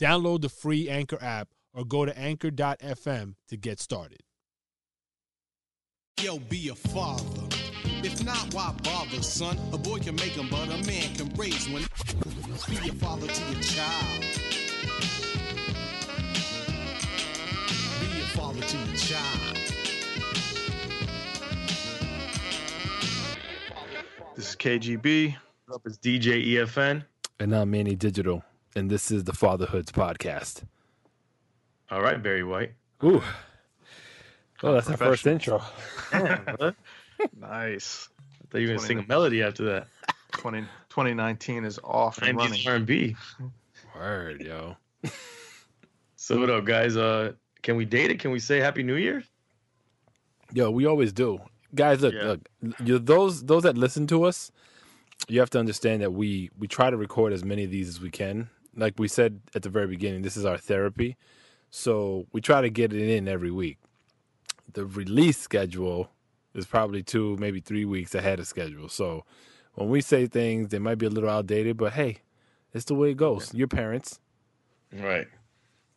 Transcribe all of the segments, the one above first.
Download the free Anchor app or go to anchor.fm to get started. Yo, be a father. If not, why bother, son? A boy can make them, but a man can raise one. Be a father to your child. Be a father to your child. This is KGB. What's up? It's DJ EFN. And I'm Manny Digital, and this is the Fatherhoods podcast. All right, Barry White. Ooh. Oh, that's our first intro. Damn. Nice. I thought you were gonna sing a melody after that. 20, 2019 is off and running. R&B. Word, yo. So what up, guys? Uh, can we date it? Can we say Happy New Year? Yo, we always do. Guys, look, Yeah. look. You those those that listen to us, you have to understand that we we try to record as many of these as we can. Like we said at the very beginning, this is our therapy. So we try to get it in every week. The release schedule is probably two, maybe three weeks ahead of schedule. So when we say things, they might be a little outdated, but hey, it's the way it goes. Your parents. Right.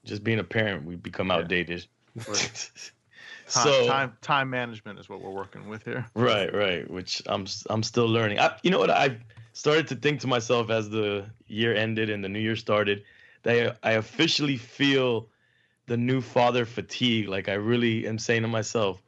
Just being a parent, we become outdated. Right. so Time, time time management is what we're working with here. right, right. Which I'm I'm still learning. I, you know what? I started to think to myself as the year ended and the new year started that I, I officially feel the new father fatigue. Like I really am saying to myself,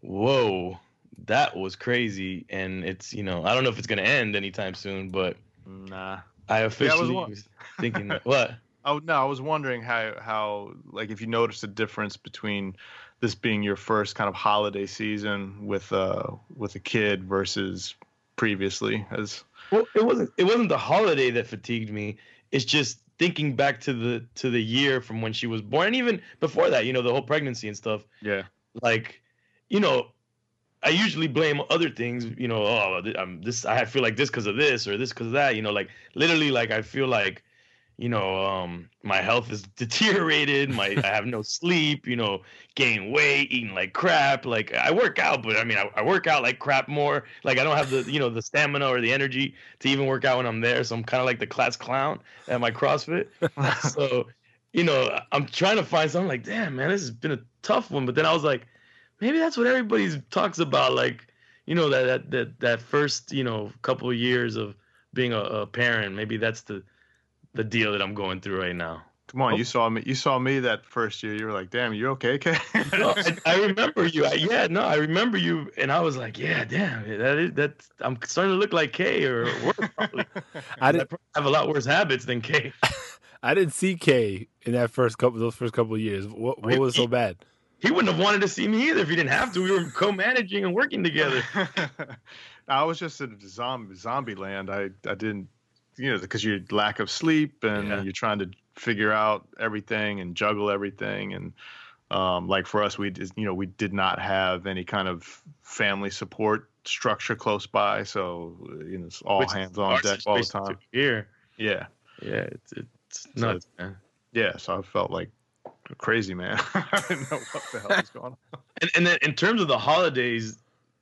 "Whoa, that was crazy." And it's you know I don't know if it's gonna end anytime soon, but Nah. I officially wa- was thinking that, what. Oh no, I was wondering how how like if you noticed a difference between this being your first kind of holiday season with uh with a kid versus previously as Well, it wasn't. It wasn't the holiday that fatigued me. It's just thinking back to the to the year from when she was born, and even before that. You know, the whole pregnancy and stuff. yeah Like, you know, I usually blame other things. You know, oh, I'm this. I feel like this because of this or this because of that. You know, like literally, like I feel like, you know, um, my health is deteriorated. My I have no sleep. You know, gain weight, eating like crap. Like I work out, but I mean, I, I work out like crap more. Like I don't have the you know the stamina or the energy to even work out when I'm there. So I'm kind of like the class clown at my CrossFit. so, you know, I'm trying to find something like, damn, man, this has been a tough one. But then I was like, maybe that's what everybody talks about. Like, you know, that that that, that first, you know, couple of years of being a, a parent. Maybe that's the the deal that I'm going through right now. come on you oh. saw me you saw me that first year you were like damn you're okay Kay? No, I, I remember you. I, yeah, no, I remember you, and I was like, yeah, damn, that is that. I'm starting to look like Kay or worse. Probably. I I didn't probably have a lot worse habits than Kay. I didn't see Kay in that first couple those first couple of years. What what was so bad? He wouldn't have wanted to see me either if he didn't have to. We were co-managing and working together. I was just in zombie zombie land. I I didn't, you know, because your lack of sleep and Yeah. you're trying to figure out everything and juggle everything and um, like for us, we just, you know we did not have any kind of family support structure close by, so you know it's all Which hands on deck all the time. Here, Yeah, yeah, it's it's So man. yeah. So I felt like a crazy man. I didn't know what the hell was going on. And and then in terms of the holidays,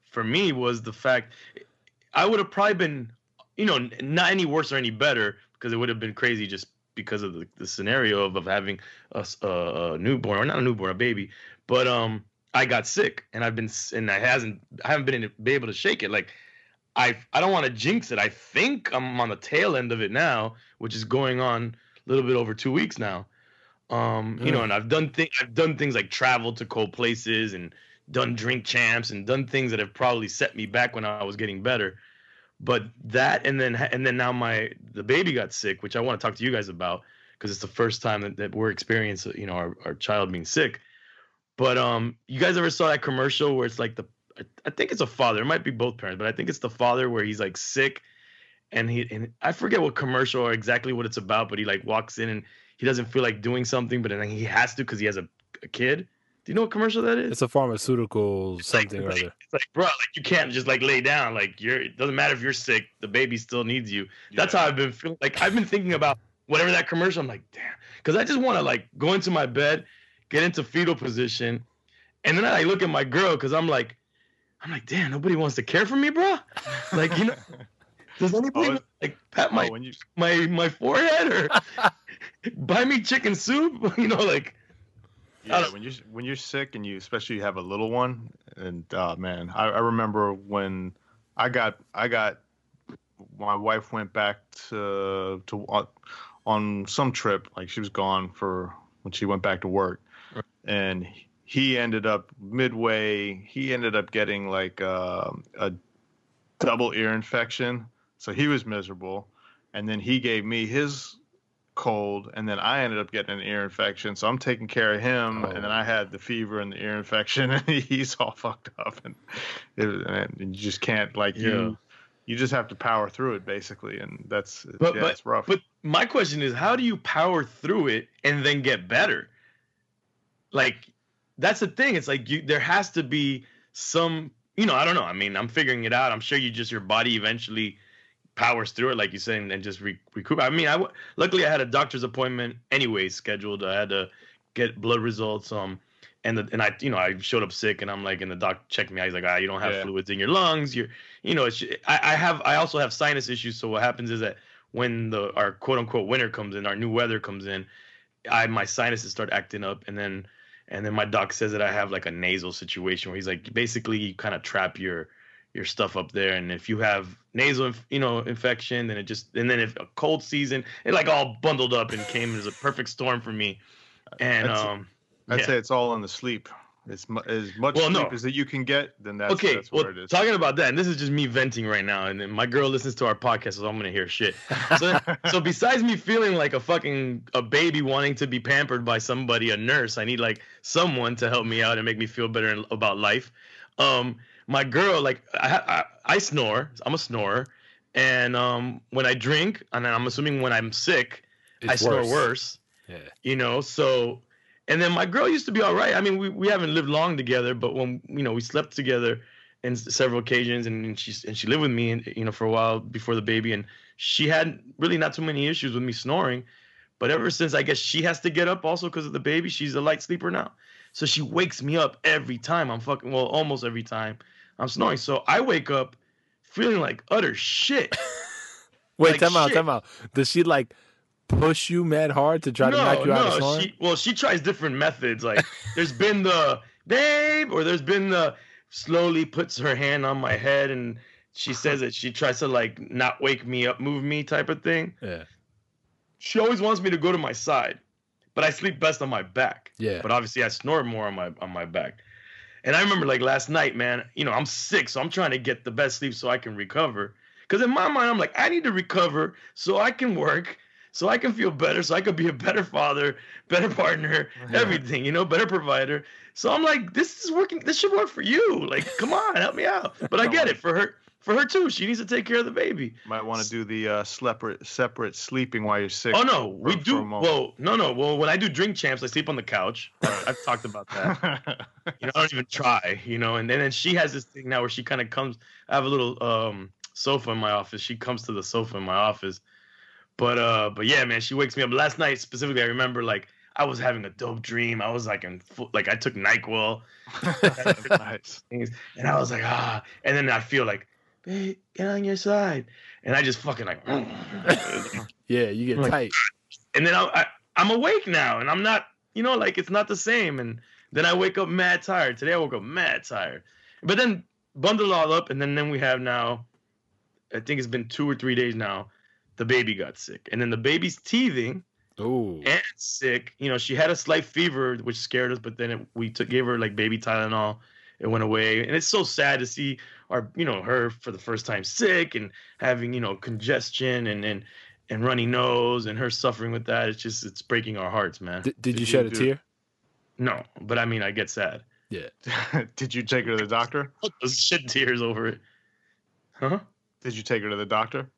for me was the fact I would have probably been, you know, not any worse or any better because it would have been crazy just because of the, the scenario of, of having a newborn or not a newborn, a baby. But um, I got sick and I've been and I hasn't I haven't been, been able to shake it. Like I I don't want to jinx it. I think I'm on the tail end of it now, which is going on a little bit over two weeks now. Um, you know, and I've done things I've done things like travel to cold places and done drink champs and done things that have probably set me back when I was getting better. But that and then and then now my the baby got sick, which I want to talk to you guys about because it's the first time that, that we're experiencing you know our, our child being sick. But um, you guys ever saw that commercial where it's like the I- think it's a father, it might be both parents, but I think it's the father where he's like sick and he and I forget what commercial or exactly what it's about, but he like walks in and he doesn't feel like doing something, but then he has to because he has a, a kid. Do you know what commercial that is? It's a pharmaceutical something or other. It's like, bro, like you can't just like lay down. Like you're, it doesn't matter if you're sick, the baby still needs you. That's how I've been feeling. Like I've been thinking about whatever that commercial. I'm like, damn, because I just want to like go into my bed, get into fetal position, and then I like, look at my girl because I'm like, I'm like, damn, nobody wants to care for me, bro. Like you know, does anybody Oh, like pat my Oh, you my my forehead or buy me chicken soup? You know, like Yeah, when you're when you're sick and you especially you have a little one, and uh, man, I, I remember when I got I got my wife went back to to on, on some trip, like she was gone for when she went back to work, Right. and he ended up midway. He ended up getting like uh, a double ear infection, so he was miserable, and then he gave me his cold and then I ended up getting an ear infection. So I'm taking care of him Oh. and then oh. I had the fever and the ear infection and he's all fucked up and, it, and you just can't like Yeah. you you just have to power through it basically and that's But- yeah, but- it's rough. But my question is, how do you power through it and then get better? Like, that's the thing. It's like you there has to be some, you know, I don't know. I mean, I'm figuring it out. I'm sure you just your body eventually powers through it, like you said, and, just re- recoup. I mean, I w- luckily I had a doctor's appointment anyway scheduled. I had to get blood results. Um, and the, and I, you know, I showed up sick, and I'm like, and the doc checked me. out. He's like, ah, you don't have Yeah. fluids in your lungs. You're, you know, it's, I, I have, I also have sinus issues. So what happens is that when the our quote unquote winter comes in, our new weather comes in, I my sinuses start acting up, and then and then my doc says that I have like a nasal situation where he's like, basically, you kind of trap your your stuff up there, and if you have nasal, you know, infection, then it just and then if a cold season, it like all bundled up and came as a perfect storm for me, and That's- um. I'd yeah. say it's all in the sleep. It's mu- as much Well, no. sleep as that you can get, then that's okay, that's well, it is. talking about that, and this is just me venting right now, and then my girl listens to our podcast, so I'm gonna hear shit. So, so besides me feeling like a fucking a baby wanting to be pampered by somebody, a nurse, I need like someone to help me out and make me feel better about life. Um, my girl, like I, I, I snore. I'm a snorer, and um, when I drink, and I'm assuming when I'm sick, I It's snore worse. worse Yeah. you know so and then my girl used to be all right i mean we, we haven't lived long together but when you know we slept together in several occasions and, and she and she lived with me and you know for a while before the baby and she had really not too many issues with me snoring but ever since i guess she has to get up also because of the baby she's a light sleeper now so she wakes me up every time i'm fucking well almost every time i'm snoring so i wake up feeling like utter shit Wait, Like time out, shit. time out. Does she like push you mad hard to try to knock you out of snoring? She, well, she tries different methods. Like there's been the babe, or there's been the slowly puts her hand on my head and she says that she tries to like not wake me up, move me type of thing. Yeah. She always wants me to go to my side, but I sleep best on my back. Yeah. But obviously I snore more on my on my back. And I remember like last night, man, you know, I'm sick, so I'm trying to get the best sleep so I can recover. Cause in my mind, I'm like, I need to recover so I can work, so I can feel better, so I could be a better father, better partner, everything, you know, better provider. So I'm like, this is working. This should work for you. Like, come on, help me out. But I get it for her. For her too. She needs to take care of the baby. Might want to do the uh, separate separate sleeping while you're sick. Oh no, we for- do. Well, no, no. Well, when I do drink champs, I sleep on the couch. I've talked about that. you know, I don't even try, you know. And then, and she has this thing now where she kind of comes. I have a little um sofa in my office. She comes to the sofa in my office. But uh, but yeah, man, she wakes me up. Last night specifically, I remember like I was having a dope dream. I was like in full, like I took Nyquil, nice. and I was like ah, and then I feel like, babe, get on your side, and I just fucking like, mm. Yeah, you get Like- tight. and then I, I I'm awake now, and I'm not, you know, like it's not the same. And then I wake up mad tired. Today I woke up mad tired, but then bundle all up, and then then we have now, I think it's been two or three days now. The baby got sick, and then the baby's teething Oh, and sick. You know, she had a slight fever, which scared us, but then it, we took gave her like baby Tylenol. It went away, and it's so sad to see our, you know, her for the first time sick and having, you know, congestion and and and runny nose, and her suffering with that. It's just it's breaking our hearts, man. Did, did you you shed a do- tear? No, but I mean, I get sad. Yeah. Did you take her to the doctor? Those shit tears over it. Huh? Did you take her to the doctor?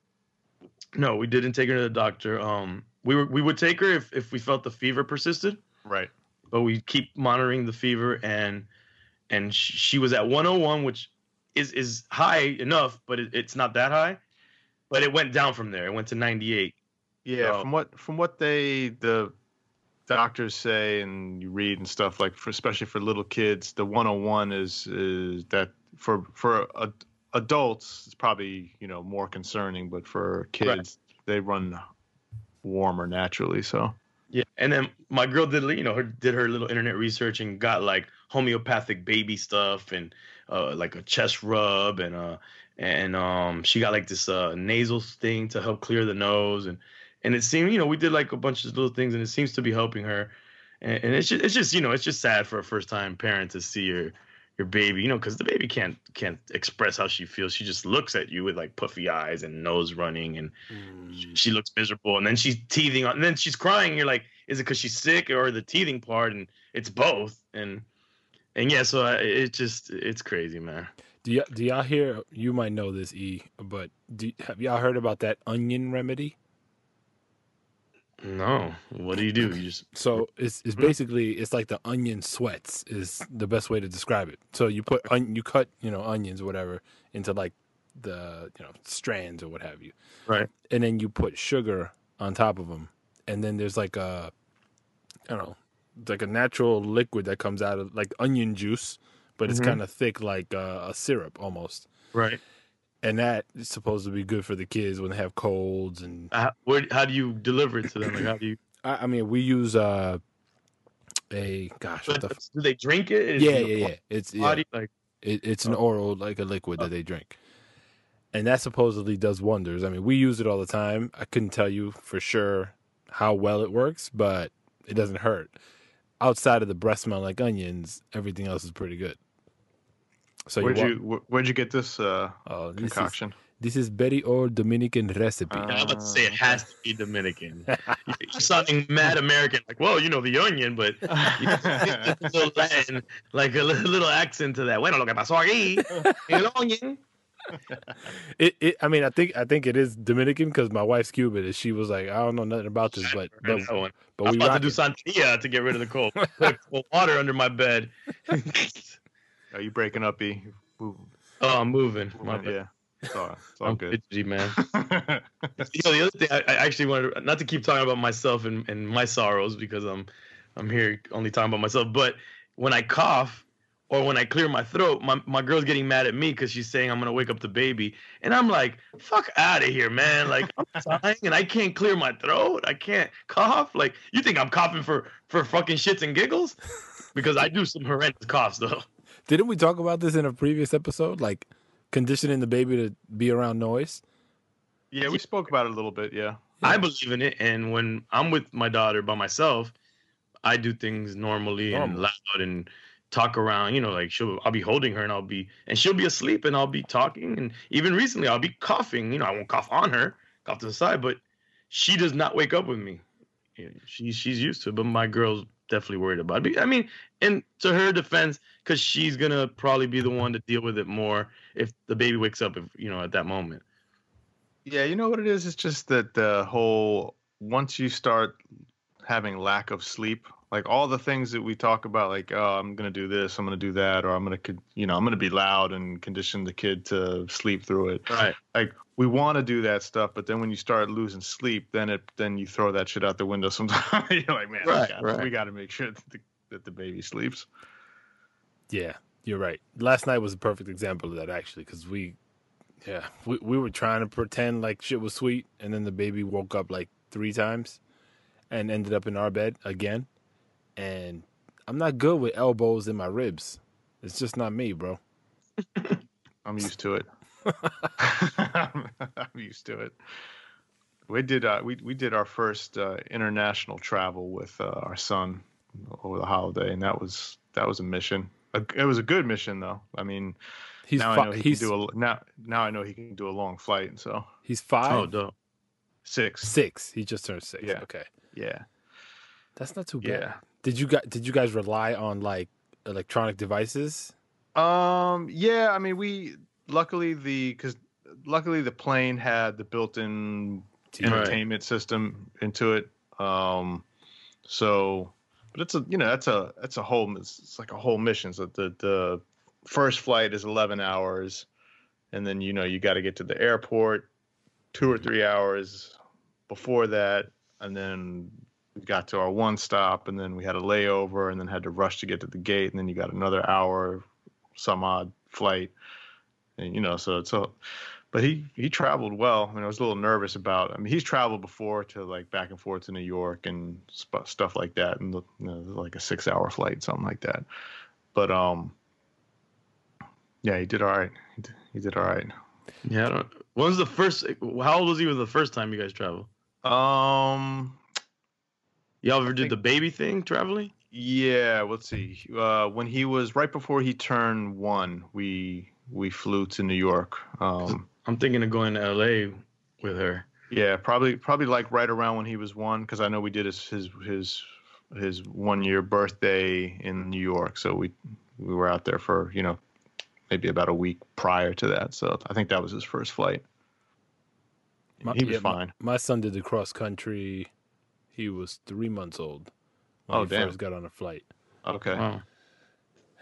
No, we didn't take her to the doctor. Um, we were we would take her if if we felt the fever persisted, Right. but we keep monitoring the fever and and sh- she was at 101, which is is high enough, but it, it's not that high. But it went down from there. It went to 98. Yeah, So- from what from what they the doctors say and you read and stuff like for especially for little kids, the 101 is is that for for ad, adults it's probably you know more concerning, but for kids they run warmer naturally. So Yeah, and then my girl did you know her did her little internet research and got like homeopathic baby stuff and uh, like a chest rub and uh and um she got like this uh nasal thing to help clear the nose. And and it seemed you know we did like a bunch of little things and it seems to be helping her. And, and it's just it's just you know it's just sad for a first time parent to see your your baby you know because the baby can't can't express how she feels. She just looks at you with like puffy eyes and nose running and mm. she looks miserable. And then she's teething on and then she's crying. You're like is it because she's sick or the teething part? And it's both. And and yeah so I, it just it's crazy man. Do y'all, do y'all hear? You might know this, E, but do, have y'all heard about that onion remedy? No. What do you do? You just So it's it's basically it's like the onion sweats is the best way to describe it. So you put on you cut you know onions or whatever into like the you know strands or what have you, right. And then you put sugar on top of them, and then there's like a I don't know like a natural liquid that comes out of like onion juice, but it's Mhm. kind of thick like uh, a syrup almost. right and that is supposed to be good for the kids when they have colds and uh, where, how do you deliver it to them? Like how do you I, I mean we use uh a gosh what the f- do they drink it? Is yeah it yeah yeah. It's yeah, like it, it's an oral like a liquid that they drink. And that supposedly does wonders. I mean we use it all the time. I couldn't tell you for sure how well it works but it doesn't hurt. Outside of the breast smell like onions everything else is pretty good so where'd wa- you where'd you get this uh, oh, this is, concoction? this is very old dominican recipe Uh, I'm about to say it has to be Dominican. You're sounding mad American, like, well, you know the onion, but you know, a little Latin, like a little accent to that. Bueno, lo que pasó aquí, el onion. It, it, I mean, I think, I think it is Dominican because my wife's Cuban, and she was like, "I don't know nothing about this, but, but, Heard that one. but I'm we about to do it." Santeria to get rid of the cold. Put cold water under my bed. Are you breaking up, E? Ooh, Oh, I'm moving. Bad. yeah, it's all, it's all I'm good. fidgety, man. you know, the other thing I, I actually wanted not to keep talking about myself and, and my sorrows because I'm I'm here only talking about myself. But when I cough or when I clear my throat, my, my girl's getting mad at me because she's saying I'm gonna wake up the baby, and I'm like, "Fuck out of here, man! Like I'm dying and I can't clear my throat. I can't cough. Like you think I'm coughing for for fucking shits and giggles? Because I do some horrendous coughs though. Didn't we talk about this in a previous episode? Like conditioning the baby to be around noise. yeah, we spoke about it a little bit. Yeah. I believe in it, and when I'm with my daughter by myself, I do things normally and loud and talk around. You know, like she'll I'll be holding her and I'll be and she'll be asleep and I'll be talking and even recently I'll be coughing. You know, I won't cough on her, cough to the side, but she does not wake up with me. Yeah, She she's used to it, but my girl's definitely worried about. I mean, and to her defense, because she's gonna probably be the one to deal with it more if the baby wakes up, if you know, at that moment. Yeah, you know what it is? It's just that the whole once you start having lack of sleep, like all the things that we talk about, like oh, I'm gonna do this, I'm gonna do that, or I'm gonna, you know, I'm gonna be loud and condition the kid to sleep through it. Right. Like we want to do that stuff, but then when you start losing sleep, then it then you throw that shit out the window. Sometimes you're like, man, Right, we, gotta, right. we gotta make sure that the, that the baby sleeps. Yeah, you're right. Last night was a perfect example of that actually, because we, yeah, we we were trying to pretend like shit was sweet, and then the baby woke up like three times, and ended up in our bed again, and I'm not good with elbows in my ribs. It's just not me, bro. I'm used to it. I'm used to it. We did uh, we we did our first uh, international travel with uh, our son over the holiday, and that was that was a mission. It was a good mission, though. I mean, He's now fi- I know he he's can do a now now I know he can do a long flight. And so he's five, Oh, dope. six, six. He just turned six. Yeah. Okay, yeah, that's not too bad. yeah. Did you guys did you guys rely on like electronic devices? Um, yeah, I mean, we luckily the because luckily the plane had the built-in Right. entertainment system into it. Um, so, but it's a you know that's a that's a whole it's, it's like a whole mission. So the the first flight is eleven hours, and then you know you got to get to the airport two or three hours before that, and then we got to our one stop, and then we had a layover, and then had to rush to get to the gate, and then you got another hour, some odd flight, and you know so it's a but he he traveled well. I mean, I was a little nervous about. I mean, he's traveled before to like back and forth to New York and sp- stuff like that, and you know, like a six-hour flight, something like that. But um, yeah, he did all right. He did, he did all right. Yeah. I don't, when was the first? How old was he when the first time you guys traveled? Um, Y'all ever did the baby thing traveling? yeah. Let's see. Uh, when he was right before he turned one, we we flew to New York. Um, I'm thinking of going to L.A. with her. Yeah, probably probably like right around when he was one, because I know we did his his his his one year birthday in New York, so we we were out there for you know maybe about a week prior to that. So I think that was his first flight. My- he was yeah, my- fine. My, son did the cross country. He was three months old when Oh, he damn. first got on a flight. Okay. Wow.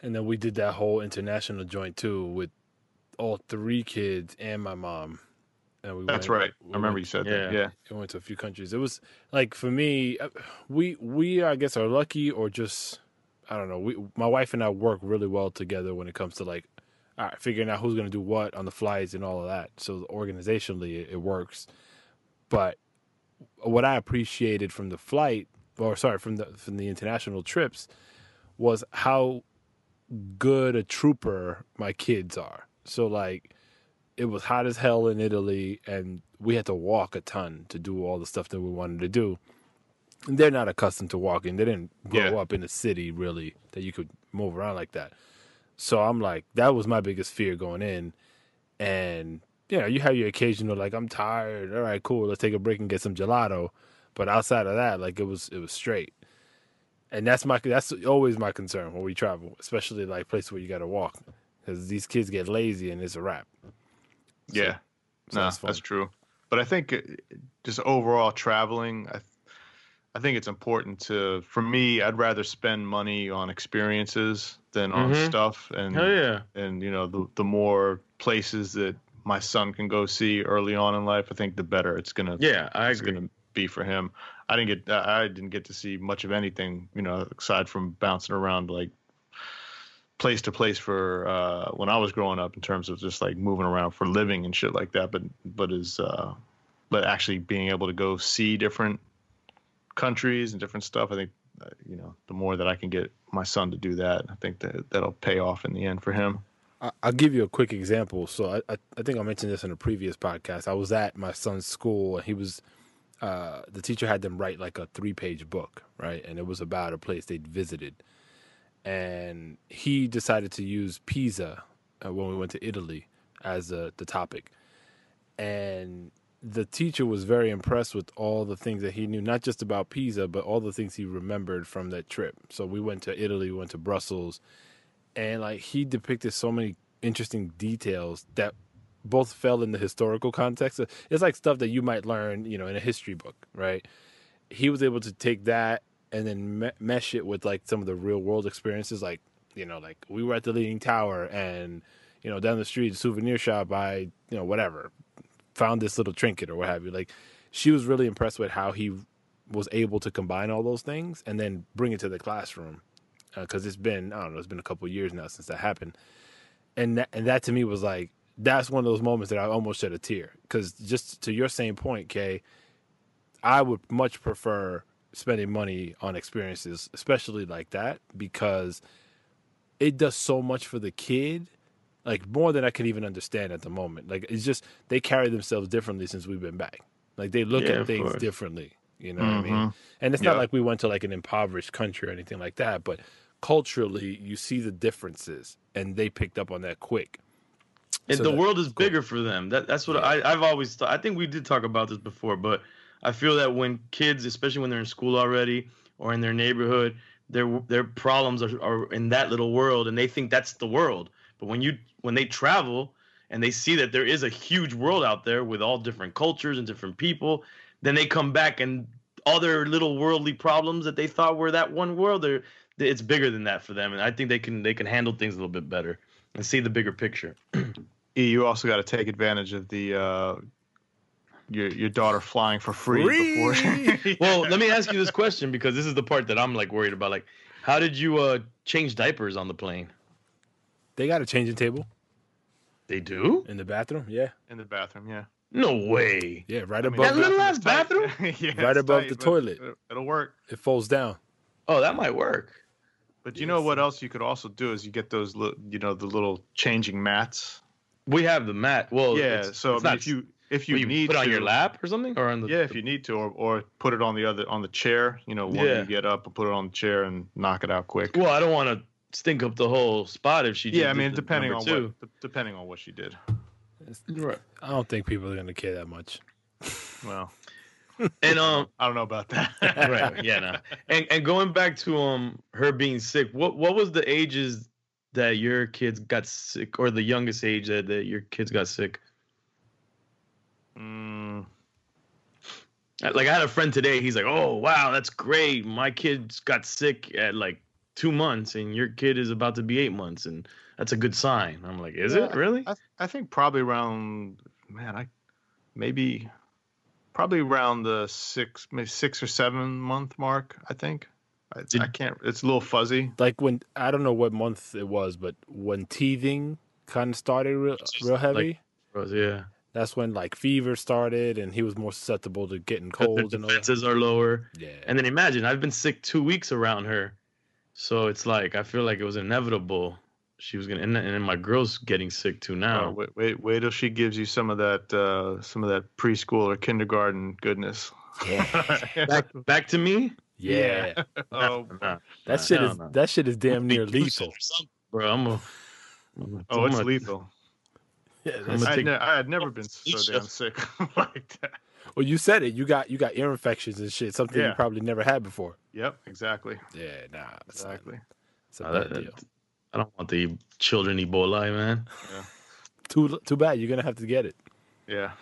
And then we did that whole international joint too with all three kids and my mom. And we That's went- right. we I remember went- you said yeah. that. Yeah. I went to a few countries. It was like for me, uh, we we I guess are lucky or just I don't know. We my wife and I work really well together when it comes to like all right, figuring out who's going to do what on the flights and all of that. So organizationally, it, it works. But what I appreciated from the flight, or sorry, from the from the international trips, was how good a trooper my kids are. So like it was hot as hell in Italy and we had to walk a ton to do all the stuff that we wanted to do. And they're not accustomed to walking. They didn't grow Yeah. up in a city really that you could move around like that. So I'm like, that was my biggest fear going in. And you know, you have your occasional like, I'm tired. All right, cool. Let's take a break and get some gelato. But outside of that, like it was it was straight. And that's my that's always my concern when we travel, especially like places where you got to walk, because these kids get lazy and it's a wrap. So- Yeah. so no, that's that's, true. But I think uh, just overall traveling, I, I think it's important to. For me, I'd rather spend money on experiences than on Mhm. stuff. And Hell yeah. and you know, the the more places that my son can go see early on in life, I think the better it's gonna. Yeah, I it's agree. gonna be for him. I didn't get. I didn't get to see much of anything. You know, aside from bouncing around like place to place for uh, when I was growing up in terms of just like moving around for living and shit like that. But but is uh, but actually being able to go see different countries and different stuff. I think uh, you know the more that I can get my son to do that, I think that that'll pay off in the end for him. I'll give you a quick example. So I, I, I think I mentioned this in a previous podcast. I was at my son's school and he was, uh, the teacher had them write like a three page book, right? And it was about a place they'd visited. And he decided to use Pisa uh, when we went to Italy as uh, the topic. And the teacher was very impressed with all the things that he knew, not just about Pisa, but all the things he remembered from that trip. So we went to Italy, we went to Brussels, and like he depicted so many interesting details that both fell in the historical context. It's like stuff that you might learn, you know, in a history book, right? He was able to take that and then me- mesh it with like some of the real world experiences, like you know, like we were at the Leaning Tower and you know down the street souvenir shop, I you know whatever found this little trinket or what have you. Like she was really impressed with how he was able to combine all those things and then bring it to the classroom because it's been I don't know it's been a couple of years now since that happened, and that, and that to me was like that's one of those moments that I almost shed a tear because just to your same point, Kay, I would much prefer spending money on experiences, especially like that, because it does so much for the kid, like more than I could even understand at the moment. Like it's just they carry themselves differently since we've been back. Like they look Yeah, at things course. differently. You know what I mean? Mhm. And it's not like we went to like an impoverished country or anything like that, but culturally you see the differences and they picked up on that quick. And So the world is cool. bigger for them. That that's what I, I've always thought. I think we did talk about this before, but I feel that when kids, especially when they're in school already or in their neighborhood, their their problems are, are in that little world, and they think that's the world. But when you when they travel and they see that there is a huge world out there with all different cultures and different people, then they come back and all their little worldly problems that they thought were that one world, they're it's bigger than that for them, and I think they can they can handle things a little bit better and see the bigger picture. E, you also got to take advantage of the uh, your your daughter flying for free, before. well, let me ask you this question because this is the part that I'm like worried about. Like, how did you uh change diapers on the plane? They got a changing table They do? in the bathroom. Yeah, in the bathroom. Yeah, No way. yeah, right I mean, above. That little ass bathroom? yeah, Right above tight, the toilet. It'll, it'll work. It folds down. Oh, that might work. But you know what else you could also do is you get those, li- you know, the little changing mats. We have the mat. Well, yeah. it's- so I mean, not- if you if you, you, need put it on to, your lap or something, or on the yeah, if you need to, or or put it on the other on the chair. You know, when Yeah. you get up, put it on the chair and knock it out quick. Well, I don't want to stink up the whole spot if she. yeah, I mean, the depending on two. what depending on what she did. Right. I don't think people are gonna care that much. Well, And um, I don't know about that. right, yeah, no. And and going back to um her being sick, what what was the ages that your kids got sick, or the youngest age that, that your kids got sick? Mm, Like I had a friend today. He's like, "Oh wow, that's great. My kids got sick at like two months, and your kid is about to be eight months, and that's a good sign." I'm like, "Is Yeah, it really?" I, I think probably around man, I maybe probably around the six maybe six or seven month mark. I think. I, Did- I can't. It's a little fuzzy. Like when I don't know what month it was, but when teething kind of started real, real heavy, yeah. that's when like fever started, and he was more susceptible to getting Their colds and all that. defenses are lower. Yeah, And then imagine I've been sick two weeks around her, so it's like I feel like it was inevitable. She was gonna, and, then- and my girl's getting sick too Oh, now. wait, wait, wait till she gives you some of that, uh, some of that preschool or kindergarten goodness. yeah, back, back to me. yeah. oh, Nah, That shit no, is no. that shit is damn near lethal. bro. I'm a. I'm oh, it's gonna- lethal. Yeah, I'm that's- gonna I, take- ne- I had never been so damn sick like that. well, you said it. You got you got ear infections and shit. Something you probably never had before. Yep, exactly, Yeah, nah, it's not- exactly. It's a Nah, bad that- deal. I don't want the children Ebola, man. Yeah. Too too bad. You're gonna have to get it. Yeah.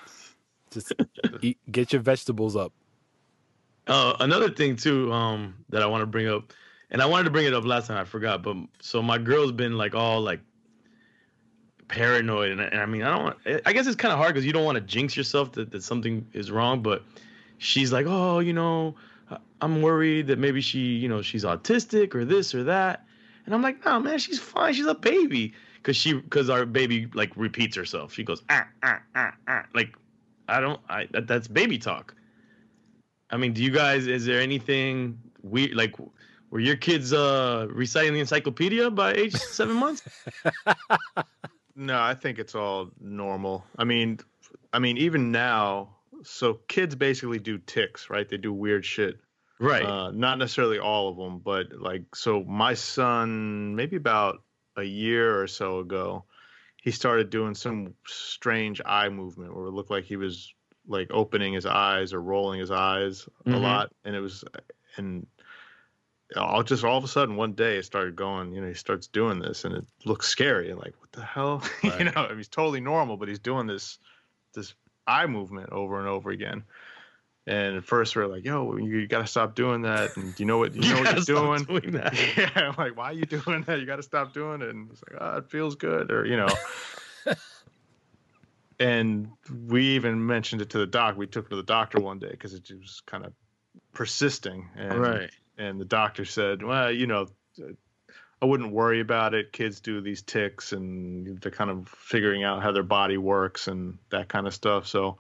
Just eat, get your vegetables up. Uh, another thing too, um, that I want to bring up, and I wanted to bring it up last time, I forgot. But so my girl's been like all like paranoid, and, and I mean, I don't. Want, I guess it's kind of hard because you don't want to jinx yourself that, that something is wrong. But she's like, oh, you know, I'm worried that maybe she, you know, she's autistic or this or that. And I'm like, no, man, she's fine. She's a baby. Cause she, cause our baby like repeats herself. She goes, ah, ah, ah, ah. Like, I don't, I, that, that's baby talk. I mean, do you guys, is there anything weird, like, were your kids uh reciting the encyclopedia by age seven months? No, I think it's all normal. I mean, I mean, even now, so kids basically do ticks, right? They do weird shit. Right. Uh, not necessarily all of them, but like, so my son, maybe about a year or so ago, he started doing some strange eye movement where it looked like he was like opening his eyes or rolling his eyes a Mhm. lot, and it was, and all just all of a sudden one day it started going. You know, he starts doing this, and it looks scary. And like, what the hell? you know, I mean, he's totally normal, but he's doing this this eye movement over and over again. And at first we're like, "Yo, you, you got to stop doing that." And you know what? You know what you're doing? doing that. Yeah, I'm like, "Why are you doing that? You got to stop doing it." And it's like, "Oh, it feels good," or you know. and we even mentioned it to the doc. We took it to the doctor one day because it was kind of persisting. And, Right. And the doctor said, "Well, you know." I wouldn't worry about it. Kids do these ticks and they're kind of figuring out how their body works and that kind of stuff. So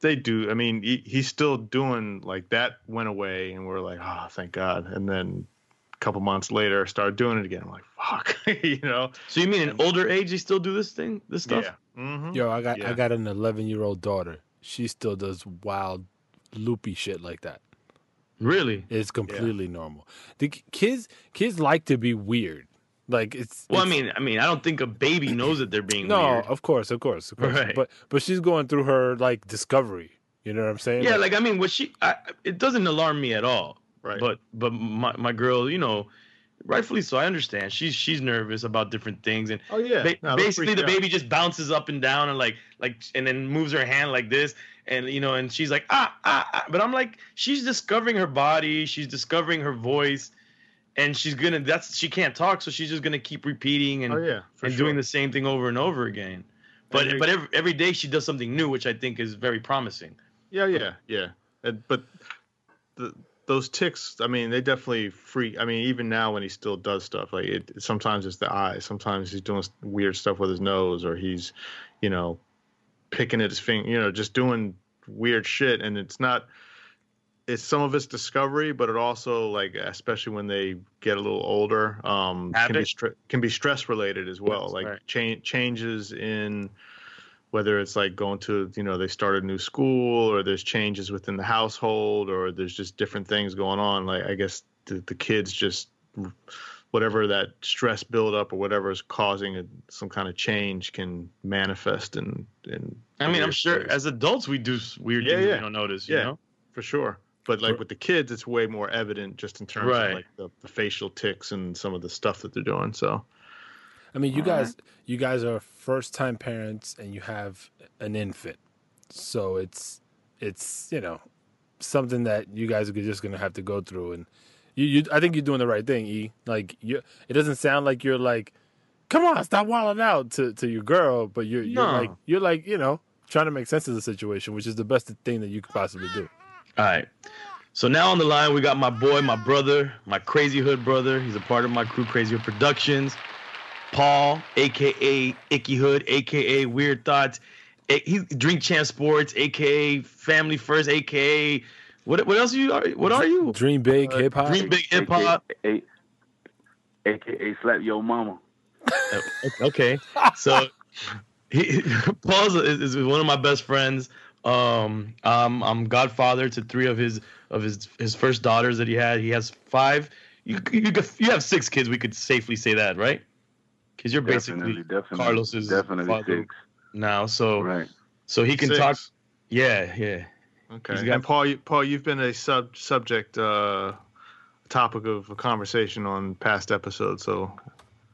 they do. I mean, he, he's still doing like that went away and we're like, oh, thank God. And then a couple months later, started doing it again. I'm like, fuck, you know? So you mean in older age they still do this thing, this stuff? Yeah. Mm-hmm. Yo, I got I got an 11 year old daughter. She still does wild, loopy shit like that. Really? It's completely normal. The kids kids like to be weird. Like it's Well, I mean, I mean, I don't think a baby knows that they're being no, weird. of course, of course, of course. Right. But but she's going through her like discovery. You know what I'm saying? Yeah, like I mean, what she, I, it doesn't alarm me at all. Right. But but my my girl, you know, rightfully so. I understand. She's she's nervous about different things, and oh, yeah. ba- No, basically the you out. baby just bounces up and down and like like and then moves her hand like this, and you know, and she's like ah, ah ah, but I'm like, she's discovering her body, she's discovering her voice, and she's gonna that's she can't talk, so she's just gonna keep repeating and Oh yeah, and sure. doing the same thing over and over again. But And but every, every day she does something new, which I think is very promising. Yeah, yeah, yeah. And, but the those ticks, I mean, they definitely freak. I mean, even now when he still does stuff, like it, sometimes it's the eyes, sometimes he's doing weird stuff with his nose, or he's, you know, picking at his finger, you know, just doing weird shit. And it's not. It's some of it's discovery, but it also like, especially when they get a little older, um, can be can be stress related as well. Yes, like right. cha- changes in whether it's like going to you know they start a new school or there's changes within the household or there's just different things going on like i guess the, the kids just whatever that stress buildup or whatever is causing a, some kind of change can manifest and and. I mean, I'm sure ways. as adults we do weird Yeah, things yeah. we don't notice. You Yeah. know? for sure but like with the kids it's way more evident just in terms Right. of like the, the facial ticks and some of the stuff that they're doing so I mean, you uh-huh. guys, you guys are first time parents, and you have an infant, so it's it's you know something that you guys are just gonna have to go through, and you, you I think you're doing the right thing. E like you, it doesn't sound like you're like, come on, stop wilding out to to your girl, but you're you're No. like you're like you know trying to make sense of the situation, which is the best thing that you could possibly do. All right. So now on the line we got my boy, my brother, my Crazy Hood brother. He's a part of my crew, Crazy Hood Productions. Paul, aka Icky Hood, aka Weird Thoughts. A- He's Drink Champ Sports, aka Family First, aka what? What else are you? What are you? Dream big, Uh, hip hop. Dream Big Hip Hop. AKA, AKA slap your mama. Okay, so he Paul is, is one of my best friends. Um, um, I'm godfather to three of his of his his first daughters that he had. He has five. You you, you have six kids. We could safely say that, right? Because you're basically Definitely, definitely. Carlos's definitely father. six. now, so Right. so he can Six. talk. Yeah, yeah. Okay. Got- and Paul, you, Paul, you've been a sub subject, uh, topic of a conversation on past episodes, so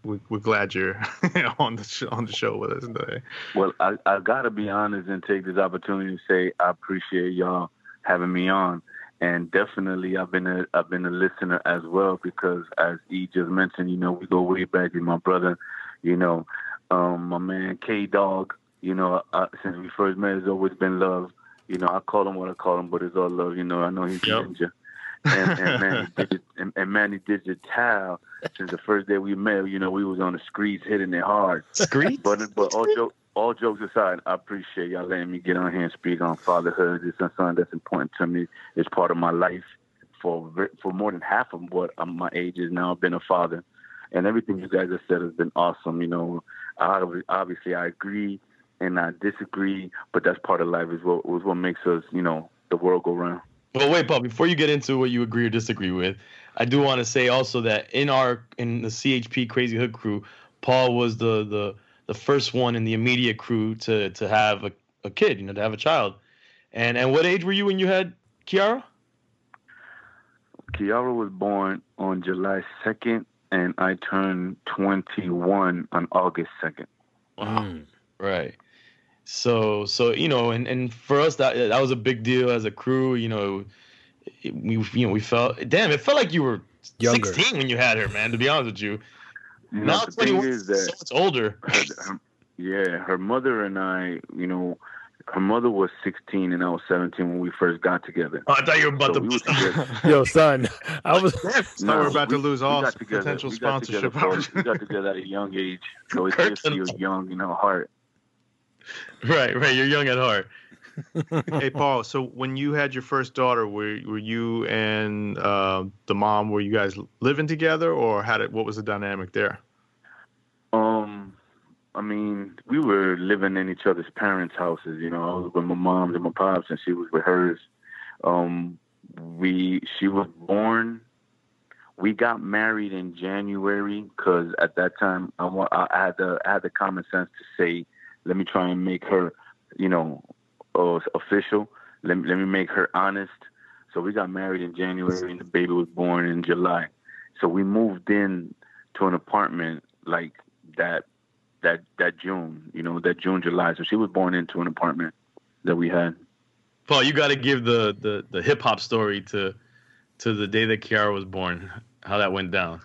we, we're glad you're on the sh- on the show with us today. Well, I, I got to be honest and take this opportunity to say I appreciate y'all having me on. And definitely, I've been a I've been a listener as well because, as E just mentioned, you know, we go way back. With my brother, you know, um, my man K Dog. You know, uh, since we first met, it's always been love. You know, I call him what I call him, but it's all love. You know, I know he's Yep. a ninja. And, and Manny Digit, and, and Manny Digital. Since the first day we met, you know, we was on the streets hitting it hard. Screet. But but all jokes all jokes aside, I appreciate y'all letting me get on here and speak on fatherhood. It's something that's important to me. It's part of my life for for more than half of what um, my age is now. I've been a father, and everything you guys have said has been awesome. You know, I, obviously I agree and I disagree, but that's part of life. Is what is what makes us, you know, the world go round. Well, wait, Paul. Before you get into what you agree or disagree with, I do want to say also that in our in the CHP Crazy Hood crew, Paul was the the the first one in the immediate crew to to have a, a kid, you know, to have a child. And and what age were you when you had Kiara? Kiara was born on July second, and I turned twenty one on August second. Mm. Right. So so you know, and and for us that that was a big deal as a crew. You know, it- we you know we felt damn. It felt like you were Younger. 16 when you had her, man. To be honest with you, You know, now the 21 is is that so much older. her, her- yeah, her mother and I, you know, her mother was 16 and I was 17 when we first got together. Oh, I thought you were about So to. we were. Yo, son, I was. So No, we're about to lose all got together- potential we got together sponsorship for- We opportunities. got together at a young age, so it Kirk just feels and- young in our heart. Right, right. You're young at heart. hey Paul, so when you had your first daughter, were were you and uh, the mom were you guys living together, or how did what was the dynamic there? Um, I mean, we were living in each other's parents' houses. You know, I was with my mom and my pops, and she was with hers. Um, we she was born. We got married in January because at that time I, wa- I had the I had the common sense to say, let me try and make her, you know, uh, official. Let me let me make her honest. So we got married in January, and the baby was born in July. So we moved in to an apartment like that that that June, you know, that June July. So she was born into an apartment that we had. Paul, you got to give the the the hip hop story to to the day that Kiara was born. How that went down.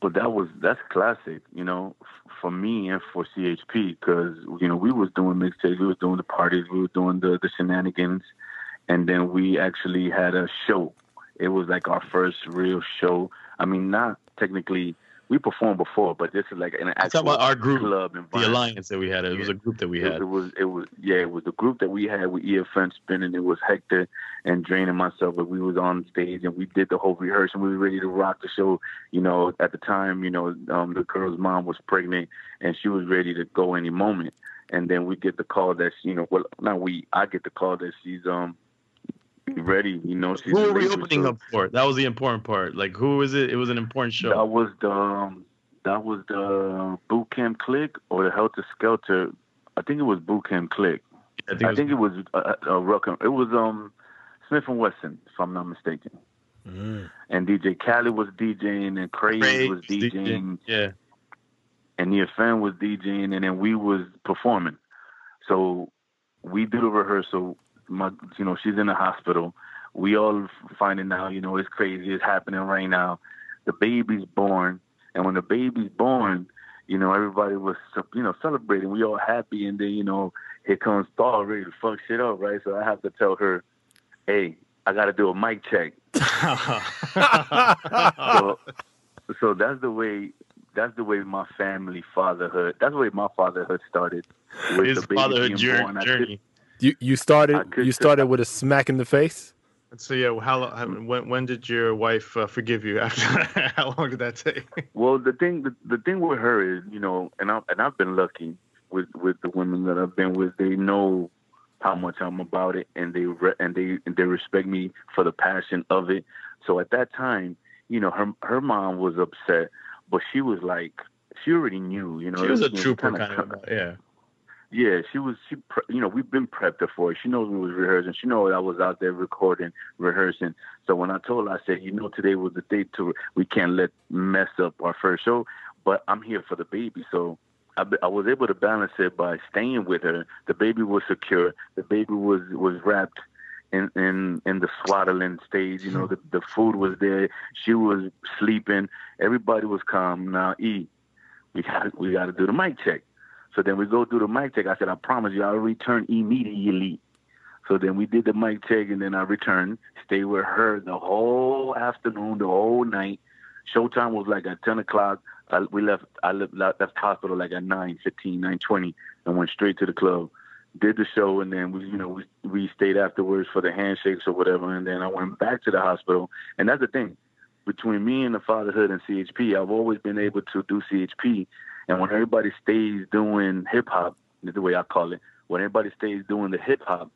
But that was that's classic, you know, for me and for CHP because you know we was doing mixtapes, we was doing the parties, we was doing the the shenanigans, and then we actually had a show. It was like our first real show. I mean, not technically we performed before, but this is like an actual about our group, club the alliance that we had. It was a group that we had. it was it was yeah, it was the group that we had with EFN spinning. It was Hector and Drain and myself, but we was on stage and we did the whole rehearsal. We were ready to rock the show. You know, at the time, you know, um, the girl's mom was pregnant and she was ready to go any moment. And then we get the call that she, you know, well, not we. I get the call that she's um ready. You know, Who were we opening So up for? That was the important part. Like who was it? It was an important show. That was the um, that was the Boot Camp Clik or the Heltah Skeltah. I think it was Boot Camp Clik. I think, I it was, think it was uh, uh, It was um Smif-N-Wessun, if I'm not mistaken. Mm. And DJ Khaled was DJing, and Craig Craig was DJ. DJing, Yeah. and the fan was DJing, and then we was performing. So we do the rehearsal. My, you know, she's in the hospital. We all finding out, you know, it's crazy. It's happening right now. The baby's born, and when the baby's born, you know, everybody was, you know, celebrating. We all happy, and then, you know, here comes Star ready to fuck shit up, right? So I have to tell her, hey, I got to do a mic check. so, so that's the way that's the way my family fatherhood that's the way my fatherhood started with His the baby fatherhood being journey. Born. I journey. You you started could you started with a smack in the face. So yeah, how long? how- When when did your wife uh, forgive you? After how long did that take? well the thing the, the thing with her is you know and I and I've been lucky with with the women that I've been with they know how much I'm about it and they re- and they and they respect me for the passion of it so at that time you know her her mom was upset but she was like she already knew you know She was a trooper kinda kind of. Yeah. Yeah, she was. She, you know, we've been prepped her for it. She knows we was rehearsing. She knows I was out there recording, rehearsing. So when I told her, I said, you know, today was the day to. We can't let mess up our first show, but I'm here for the baby. So I, I was able to balance it by staying with her. The baby was secure. The baby was was wrapped in in in the swaddling stage. You know, the the food was there. She was sleeping. Everybody was calm. Now, E, we got we got to do the mic check. So then we go through the mic check. I said, I promise you, I'll return immediately. So then we did the mic check, and then I returned, stayed with her the whole afternoon, the whole night. Showtime was like at 10 o'clock. I, we left. I left, left hospital like at 9, 15, 9, 20, and went straight to the club. Did the show, and then we, you know, we we stayed afterwards for the handshakes or whatever, and then I went back to the hospital. And that's the thing between me and the fatherhood and CHP. I've always been able to do CHP and when everybody stays doing hip hop, is the way I call it, when everybody stays doing the hip hop,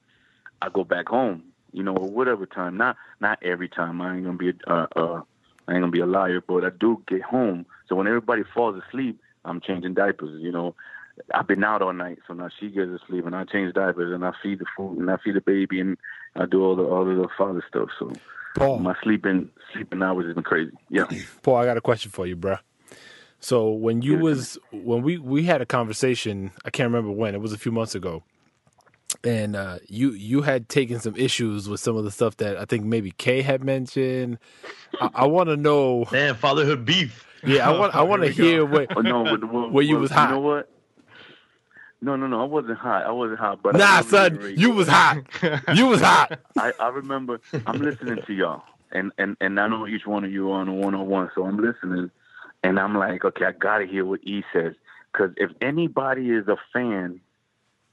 I go back home, you know, or whatever time. Not not every time. I ain't gonna be a, uh, uh, I ain't gonna be a liar, but I do get home. So when everybody falls asleep, I'm changing diapers. You know, I've been out all night, so now she gets asleep, and I change diapers, and I feed the food, and I feed the baby, and I do all the all the father stuff. So Paul, my sleeping sleeping hours has been crazy. Yeah. Paul, I got a question for you, bruh. So when you Give it to was when we we had a conversation, I can't remember when it was a few months ago, and uh, you you had taken some issues with some of the stuff that I think maybe Kay had mentioned. I, I want to know. Man, fatherhood beef. Yeah, I want I want to hear what. Oh no, but, well, Where you was hot. You know what? No, no, no. I wasn't hot. I wasn't hot. But Nah, son, you was hot. You was hot. I, I remember. I'm listening to y'all, and and and I know each one of you are on a one on one, so I'm listening, and I'm like, okay, I gotta hear what E says, because if anybody is a fan,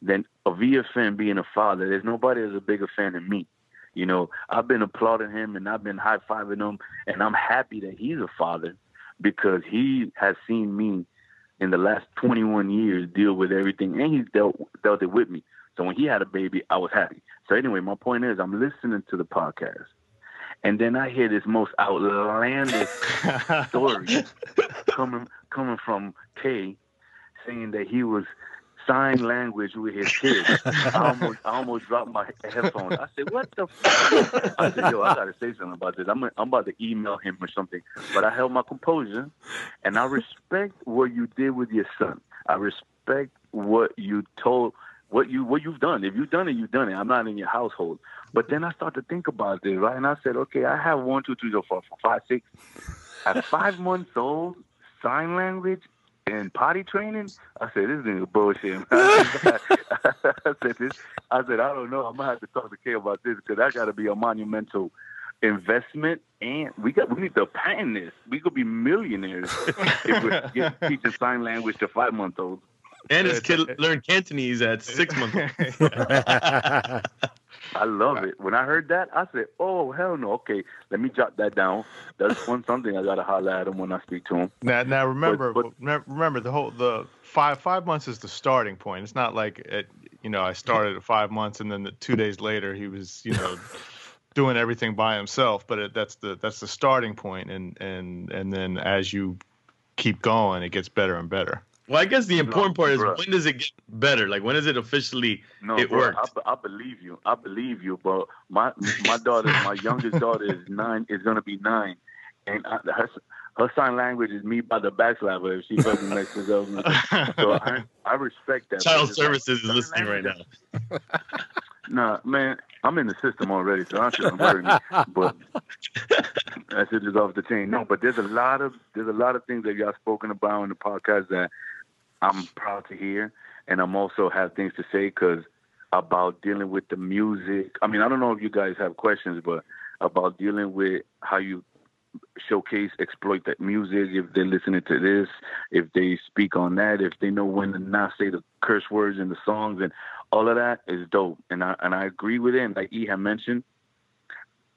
then of EFN being a father, there's nobody that's a bigger fan than me. You know, I've been applauding him and I've been high fiving him, and I'm happy that he's a father because he has seen me in the last 21 years deal with everything, and he's dealt dealt it with me. So when he had a baby, I was happy. So anyway, my point is, I'm listening to the podcast, and then I hear this most outlandish story coming coming from Kay, saying that he was sign language with his kids. I almost I almost dropped my headphones. I said, "What the?" Fuck? I said, "Yo, I gotta say something about this. I'm I'm about to email him or something." But I held my composure, and I respect what you did with your son. I respect what you told what you what you've done. If you've done it, you've done it. I'm not in your household. But then I start to think about this, right? And I said, okay, I have one, two, three, four, four, five, six. At five months old, sign language and potty training. I said, this is bullshit. I said, this. I said, I don't know. I'm gonna have to talk to Kay about this because that got to be a monumental investment, and we got we need to patent this. We could be millionaires if we get teaching sign language to five month olds. And his kid learned Cantonese at six months. I love it. When I heard that, I said, "Oh hell no! Okay, let me jot that down. That's one something I gotta holler at him when I speak to him." Now, now remember, but- remember the whole the five five months is the starting point. It's not like it, you know I started at five months and then the two days later he was you know doing everything by himself. But it, that's the that's the starting point, and and and then as you keep going, it gets better and better. Well, I guess the important part is when does it get better? Like when is it officially? No, It bro. I, I believe you. I believe you, but my my daughter, my youngest daughter is nine. Is gonna be nine, and I, her her sign language is me by the backslapper if she fucking messes up. So I I respect that. Child But it's like, Services is listening right now. Nah, man, I'm in the system already, so I shouldn't worry. But that shit is off the chain. No, but there's a lot of there's a lot of things that y'all spoken about in the podcast that I'm proud to hear, and I'm also have things to say because about dealing with the music. I mean, I don't know if you guys have questions, but about dealing with how you showcase, exploit that music, if they're listening to this, if they speak on that, if they know when to not say the curse words in the songs, and all of that is dope. And I and I agree with it. And like E had mentioned,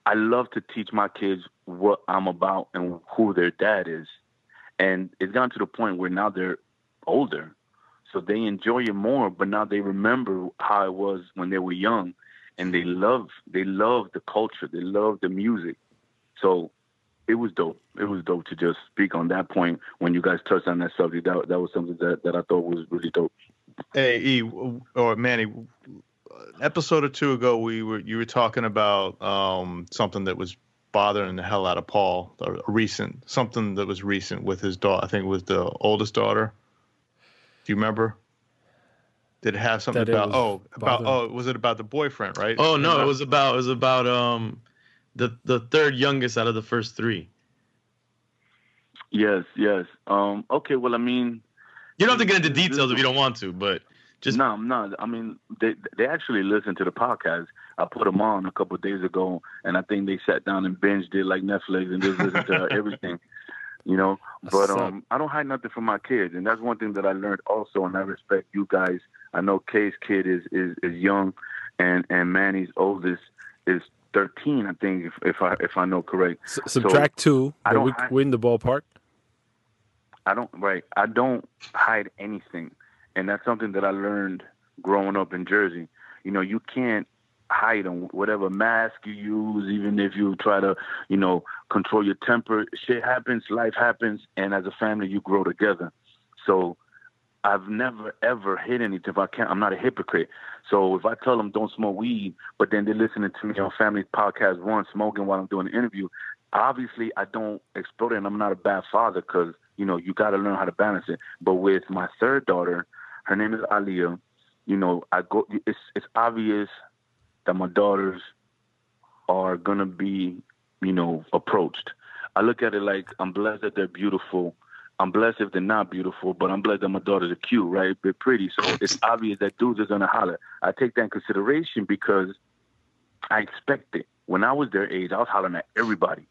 I love to teach my kids what I'm about and who their dad is. And it's gotten to the point where now they're older, so they enjoy it more. But now they remember how it was when they were young, and they love they love the culture, they love the music. So it was dope. It was dope to just speak on that point when you guys touched on that subject. That that was something that, that I thought was really dope. Hey, E or Manny, an episode or two ago, we were you were talking about um, something that was bothering the hell out of Paul, a recent something that was recent with his daughter. I think it was the oldest daughter. Do you remember? Did it have something That about oh about bothering- oh was it about the boyfriend right? Oh no, it was about it was about um the the third youngest out of the first three. Yes, yes. Um, okay, well, I mean, You don't have to get into details if you don't want to, but just no, I'm not. I mean, they they actually listened to the podcast. I put them on a couple of days ago, and I think they sat down and binged it like Netflix and just listened to everything. You know, but um, I don't hide nothing from my kids, and that's one thing that I learned also, and I respect you guys. I know Kay's kid is is, is young, and and Manny's oldest is 13, I think, if, if I if I know correct. S- subtract two, I don't we hide- win the ballpark. I don't right. I don't hide anything, and that's something that I learned growing up in Jersey. You know, you can't hide on whatever mask you use, even if you try to, you know, control your temper. Shit happens, life happens, and as a family, you grow together. So, I've never ever hid anything. If I can't, I'm not a hypocrite. So if I tell them don't smoke weed, but then they're listening to me on Family Podcast One, smoking while I'm doing the interview, obviously I don't explode it, and I'm not a bad father because you know you got to learn how to balance it. But with my third daughter, her name is Aliyah. You know, I go. It's it's obvious that my daughters are gonna be, you know, approached. I look at it like I'm blessed that they're beautiful. I'm blessed if they're not beautiful, but I'm blessed that my daughters are cute, right? They're pretty. So it's obvious that dudes are gonna holler. I take that in consideration because I expect it. When I was their age, I was hollering at everybody.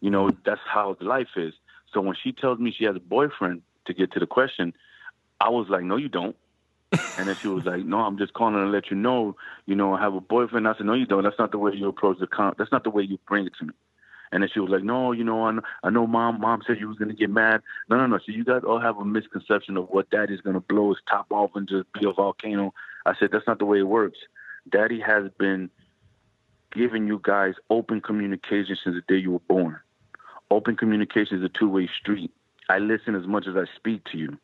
You know, that's how life is. So when she tells me she has a boyfriend, to get to the question, I was like, no, you don't. And then she was like, no, I'm just calling to let you know, you know, I have a boyfriend. I said, no, you don't. That's not the way you approach the con. That's not the way you bring it to me. And then she was like, no, you know, I know, I know mom, mom said you was to get mad. No, no, no. So you guys all have a misconception of what daddy's to blow his top off and just be a volcano. I said, that's not the way it works. Daddy has been giving you guys open communication since the day you were born. Open communication is a two-way street. I listen as much as I speak to you.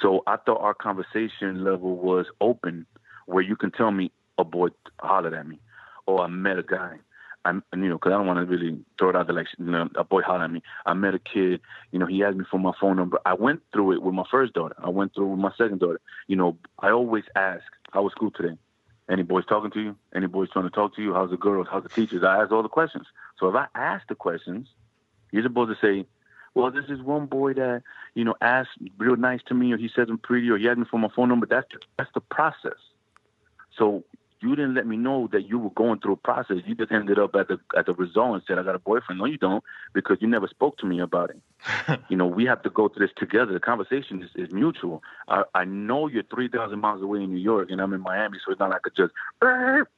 So I thought our conversation level was open, where you can tell me a boy hollered at me, or I met a guy. I'm, you know, because I don't want to really throw it out there like you know, a boy hollered at me. I met a kid, you know, he asked me for my phone number. I went through it with my first daughter. I went through it with my second daughter. You know, I always ask, "How was school today? Any boys talking to you? Any boys trying to talk to you? How's the girls? How's the teachers?" I ask all the questions. So if I ask the questions, you're supposed to say, "Well, this is one boy that you know asked real nice to me, or he says I'm pretty, or he asked me for my phone number." That's that's the process. So you didn't let me know that you were going through a process. You just ended up at the at the result and said, "I got a boyfriend." No, you don't, because you never spoke to me about it. you know, we have to go through this together. The conversation is, is mutual. I, I know you're three thousand miles away in New York, and I'm in Miami, so it's not like I could just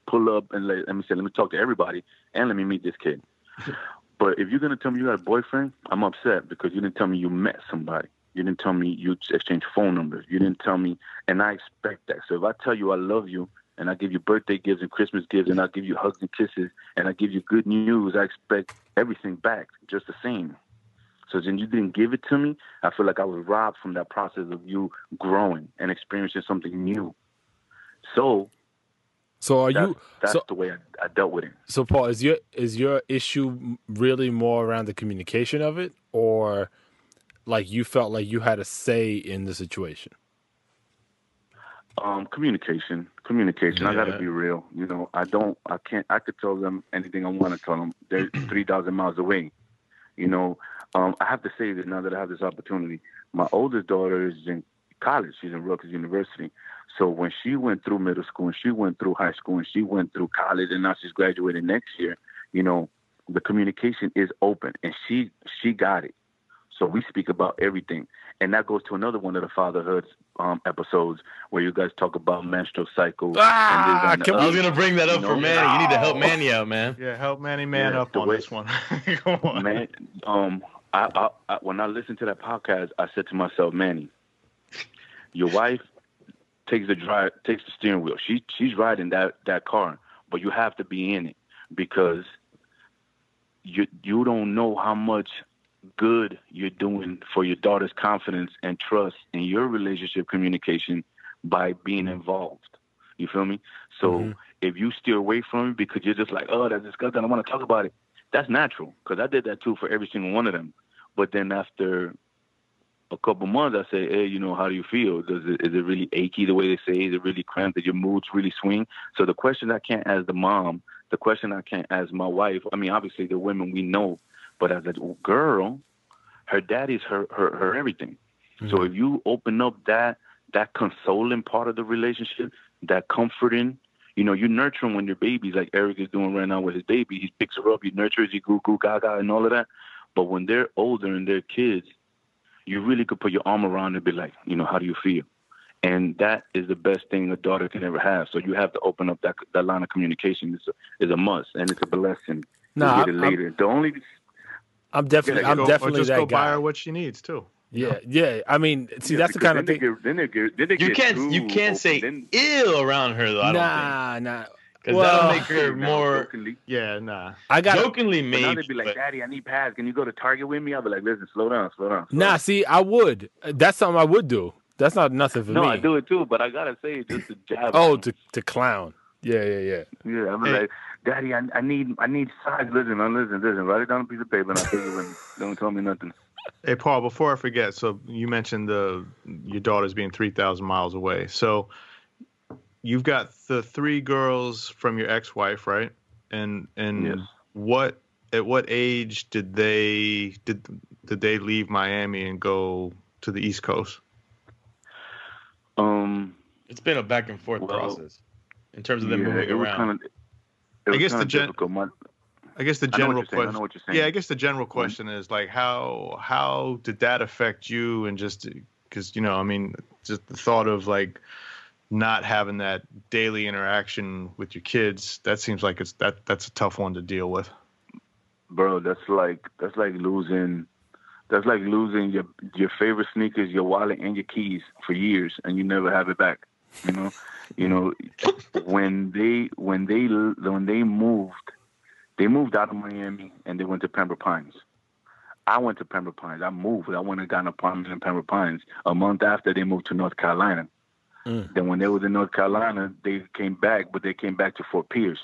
pull up and let, let me say, let me talk to everybody and let me meet this kid. But if you're gonna tell me you got a boyfriend, I'm upset because you didn't tell me you met somebody. You didn't tell me you exchanged phone numbers. You didn't tell me, and I expect that. So if I tell you I love you and I give you birthday gifts and Christmas gifts and I give you hugs and kisses and I give you good news, I expect everything back just the same. So then you didn't give it to me. I feel like I was robbed from that process of you growing and experiencing something new. So So are that's, you that's so the way I, I dealt with it. so Paul is your is your issue really more around the communication of it or like you felt like you had a say in the situation? Um, communication, communication. I gotta be real. You know, I don't, I can't, I could tell them anything I want to tell them. They're three thousand miles away. You know, um, I have to say that now that I have this opportunity, my oldest daughter is in college. She's in Rutgers University. So when she went through middle school and she went through high school and she went through college and now she's graduating next year, you know, the communication is open and she she got it. So we speak about everything. And that goes to another one of the fatherhood um, episodes where you guys talk about menstrual cycles. Ah, and can I we- was gonna bring that up You for know? Manny. You need to help Manny out, man. Yeah, help Manny man Yeah, up the on way- this one. Come on. Man, um, I, I, I, when I listened to that podcast, I said to myself, Manny, your wife takes the drive, takes the steering wheel. She she's riding that that car, but you have to be in it because you you don't know how much good you're doing for your daughter's confidence and trust in your relationship communication by being involved. You feel me? So Mhm. if you steer away from it because you're just like, oh, that's disgusting, I want to talk about it. That's natural because I did that too for every single one of them. But then after a couple months, I say, hey, you know, how do you feel? Does it is it really achy the way they say? Is it really cramped? Did your moods really swing? So the question I can't ask the mom, the question I can't ask my wife. I mean, obviously the women we know, but as a girl, her daddy's her her, her everything. So mm-hmm. if you open up that that consoling part of the relationship, that comforting, you know, you nurture them when they're babies, like Eric is doing right now with his baby. He picks her up, he nurtures, he goo goo gaga and all of that. But when they're older and they're kids, you really could put your arm around and be like, you know, how do you feel? And that is the best thing a daughter can ever have. So you have to open up that that line of communication. Is a, is a must, and it's a blessing. No, to I'm, get it I'm, the only I'm definitely I'm Go- or definitely just that go buy guy. her what she needs too. Yeah, yeah. I mean, see, yeah, that's the kind of then thing. They get, then they get, then they You can't you can't open. say Then, ill around her though. I don't Nah, nah. Think because Well- that'll make her more jokingly. Yeah, nah. I got jokingly But now maybe. they'd be like, but- Daddy, I need pads. Can you go to Target with me? I'll be like, listen, slow down, slow down. slow Nah, down." see, I would. That's something I would do. That's not nothing for No, me. No, I do it too, but I gotta say it just to jab. Oh, to to clown. Yeah, yeah, yeah. yeah. I'm Hey. like, Daddy, I, I need I need size. Listen, I listen, listen. Write it down on a piece of paper and I'll tell you when. Don't tell me nothing. Hey Paul, before I forget, so you mentioned the your daughter's being three thousand miles away. So you've got the three girls from your ex-wife, right? And and Yes. what at what age did they did did they leave Miami and go to the East Coast? Um, It's been a back and forth Well, process in terms of them yeah, moving it was around. kind of. It I guess the gen- My, I guess the general what. I question. know what you're saying. Yeah, I guess the general question is like how how did that affect you and just because you know I mean just the thought of like not having that daily interaction with your kids that seems like it's that that's a tough one to deal with. bro, that's like that's like losing. That's like losing your your favorite sneakers, your wallet, and your keys for years, and you never have it back. You know, you know, when they when they when they moved, they moved out of Miami and they went to Pembroke Pines. I went to Pembroke Pines. I moved. I went and got an apartment in Pembroke Pines. A month after, they moved to North Carolina. Mm. Then when they was in North Carolina, they came back, but they came back to Fort Pierce.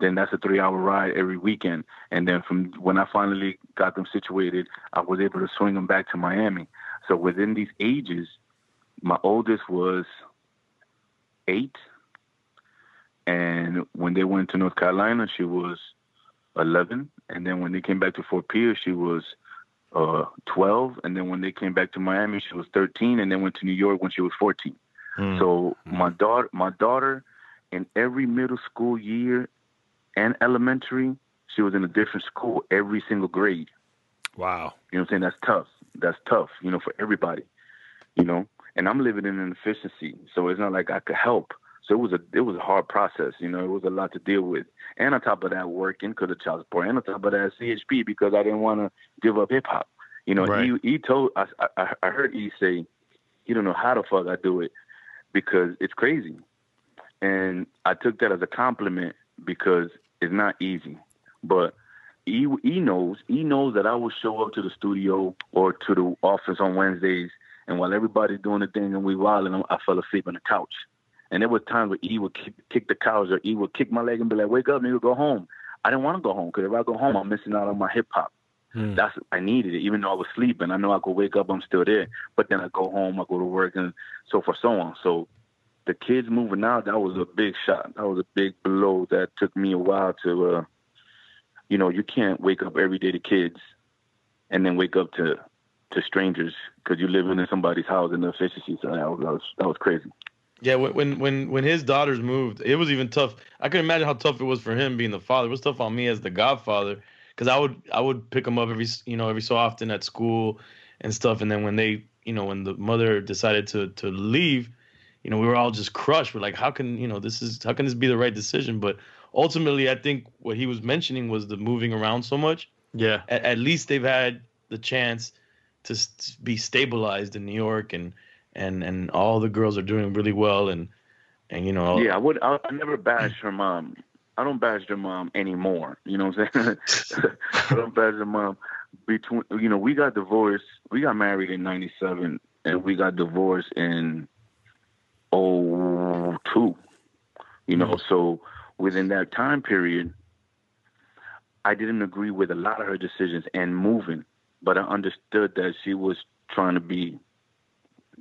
then that's a three hour ride every weekend. And then from when I finally got them situated, I was able to swing them back to Miami. So within these ages, my oldest was eight. And when they went to North Carolina, she was 11. And then when they came back to Fort Pierce, she was uh, 12. And then when they came back to Miami, she was 13. And then went to New York when she was 14. Mm. So my daughter, my daughter, in every middle school year and elementary, she was in a different school every single grade. Wow. You know what I'm saying? That's tough. That's tough, you know, for everybody. You know? And I'm living in an efficiency. So it's not like I could help. So it was a it was a hard process, you know, it was a lot to deal with. And on top of that working because of child support and on top of that CHP because I didn't want to give up hip hop. You know, Right. he he told I, I I heard he say he don't know how the fuck I do it because it's crazy. And I took that as a compliment because it's not easy. But he he knows he knows that I will show up to the studio or to the office on Wednesdays, and while everybody's doing the thing and we wilding, I fell asleep on the couch. And there was times where he would kick, kick the couch or he would kick my leg and be like, "Wake up, nigga, go home." I didn't want to go home because if I go home, I'm missing out on my hip hop. Hmm. That's I needed it, even though I was sleeping. I know I could wake up, I'm still there. But then I go home, I go to work, and so forth, so on. So the kids moving out, that was a big shot. That was a big blow. That took me a while to, uh, you know, you can't wake up every day to kids, and then wake up to to strangers because you're living in somebody's house in the efficiency. So that was that was, that was crazy. Yeah, when when when when his daughters moved, it was even tough. I can imagine how tough it was for him being the father. It was tough on me as the godfather because I would I would pick them up every you know every so often at school and stuff. And then when they you know when the mother decided to to leave, you know we were all just crushed. We're like, how can you know this is how can this be the right decision? But ultimately, I think what he was mentioning was the moving around so much. Yeah. At, at least they've had the chance to s- be stabilized in New York and and and all the girls are doing really well and and you know Yeah, I would. I, I never bash her mom. I don't bash her mom anymore. You know what I'm saying? I don't bash her mom. Between you know, we got divorced. We got married in '97, and we got divorced in '02. You know, mm-hmm. so within that time period, I didn't agree with a lot of her decisions and moving, but I understood that she was trying to be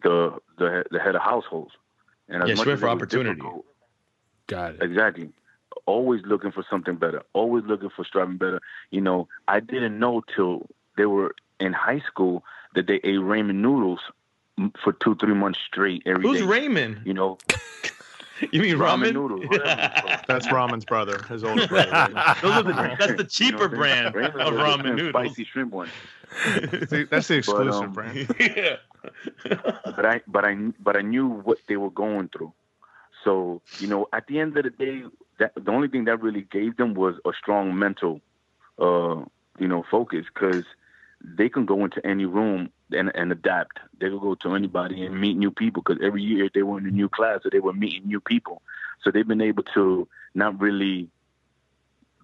the the the head of household. And as Yeah, she much went for it opportunity. Got it. Exactly. Always looking for something better. Always looking for striving better. You know, I didn't know till they were in high school that they ate ramen noodles for two, three months straight every day. who's Raymond? You know, You mean ramen ramen? noodles, whatever it's called. That's ramen's brother, his older brother. Those are the, that's the You know cheaper what I'm saying? brand Ramen of was ramen noodles. Spicy shrimp one. See, That's the exclusive um, brand. yeah. but I but I but I knew what they were going through. So you know, at the end of the day, that the only thing that really gave them was a strong mental, uh, you know, focus because they can go into any room and, and adapt. They can go to anybody and meet new people because every year they were in a new class, so they were meeting new people. So they've been able to not really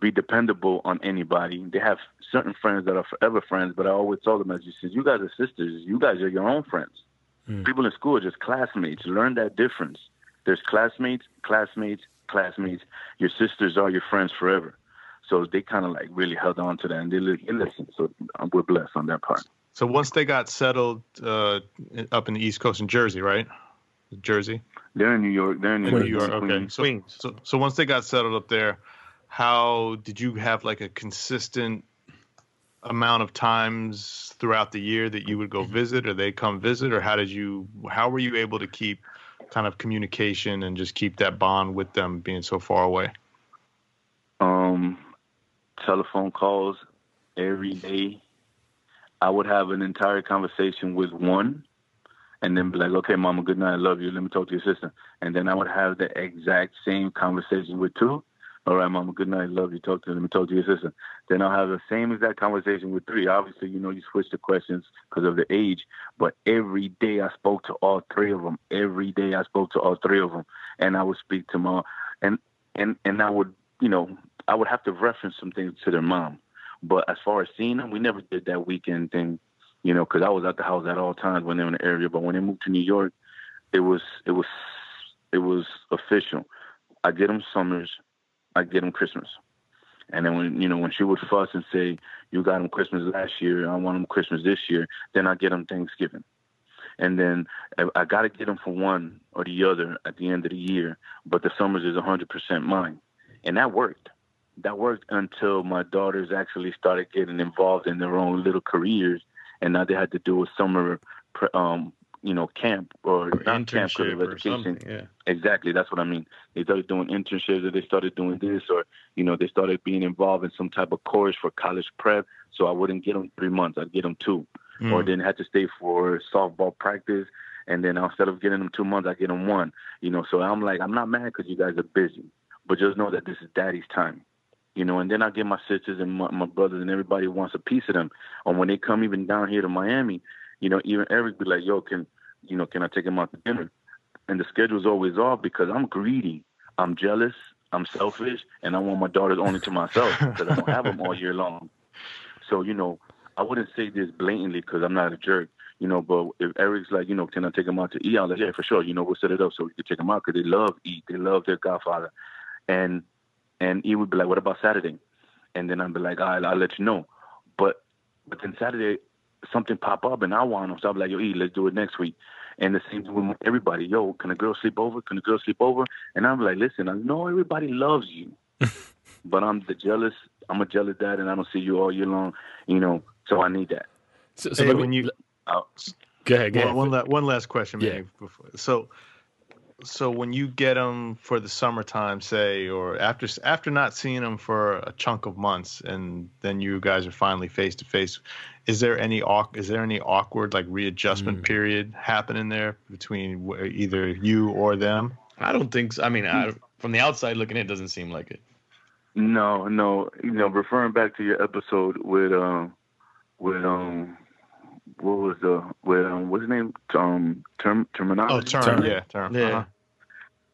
be dependable on anybody. They have certain friends that are forever friends, but I always told them, as you said, you guys are sisters. You guys are your own friends. Mm. People in school are just classmates. Learn that difference. There's classmates, classmates, classmates. Your sisters are your friends forever. So they kind of like really held on to that and they, li- listen. So um, we're blessed on that part. So once they got settled uh, up in the East Coast in Jersey, right? Jersey. They're in New York. They're in New In York. New York. Okay. Queens. So, Queens. so so once they got settled up there, how did you have like a consistent amount of times throughout the year that you would go visit or they come visit or how did you how were you able to keep kind of communication and just keep that bond with them being so far away? um, telephone calls every day. I would have an entire conversation with one and then be like, okay, mama, good night. I love you. Let me talk to your sister. And then I would have the exact same conversation with two. All right, mama, good night. Love you. Talk to me talk to your sister. Then I'll have the same exact conversation with three. Obviously, you know, you switch the questions because of the age, but every day I spoke to all three of them. Every day I spoke to all three of them, and I would speak to mom, and and and I would, you know, I would have to reference some things to their mom. But as far as seeing them, we never did that weekend thing, you know, because I was at the house at all times when they were in the area. But when they moved to New York, it was it was it was official. I get them summers, I get them Christmas. And then when you know when she would fuss and say, "You got them Christmas last year, I want them Christmas this year," then I get them Thanksgiving. And then I, got to get them for one or the other at the end of the year. But the summers is 100% mine, and that worked. That worked until my daughters actually started getting involved in their own little careers, and now they had to do a summer, um, you know, camp or, Or not camp 'cause internship of or education. Yeah. Exactly, that's what I mean. They started doing internships, or they started doing this, or you know, they started being involved in some type of course for college prep. So I wouldn't get them three months; I'd get them two, or Mm. then had to stay for softball practice, and then instead of getting them two months, I get them one. You know, so I'm like, I'm not mad because you guys are busy, but just know that this is Daddy's time. You know, and then I get my sisters and my, my brothers and everybody wants a piece of them. And when they come even down here to Miami, you know, even Eric be like, "Yo, can you know, can I take him out to dinner?" and the schedule's always off because I'm greedy. I'm jealous. I'm selfish, and I want my daughters only to myself because I don't have them all year long. So you know, I wouldn't say this blatantly because I'm not a jerk. You know, but if Eric's like, you know, can I take him out to eat? I'm like, yeah, for sure. You know, we'll set it up so we can take him out because they love eat. They love their Godfather, and and he would be like, what about Saturday? And then I'd be like, right, I'll let you know. But but then Saturday something pop up and I want them, so I'm like, yo, E, let's do it next week. And the same thing with everybody. Yo, can a girl sleep over? Can a girl sleep over? And I'm like, listen, I know everybody loves you, but I'm the jealous. I'm a jealous dad, and I don't see you all year long. You know, so I need that. So, so Hey, when you Oh, go ahead, go one, ahead. one, la- one last question, Yeah. maybe. Before. So, so when you get them for the summertime, say, or after after not seeing them for a chunk of months, and then you guys are finally face to face, is there any is there any awkward like readjustment Mm. period happening there between either you or them? I don't think so. I mean, I, from the outside looking in, it doesn't seem like it. no, no. You know, referring back to your episode with um with um what was the with um what's his name um term Termanology. Oh, term, Term. yeah, term. Yeah. Uh-huh.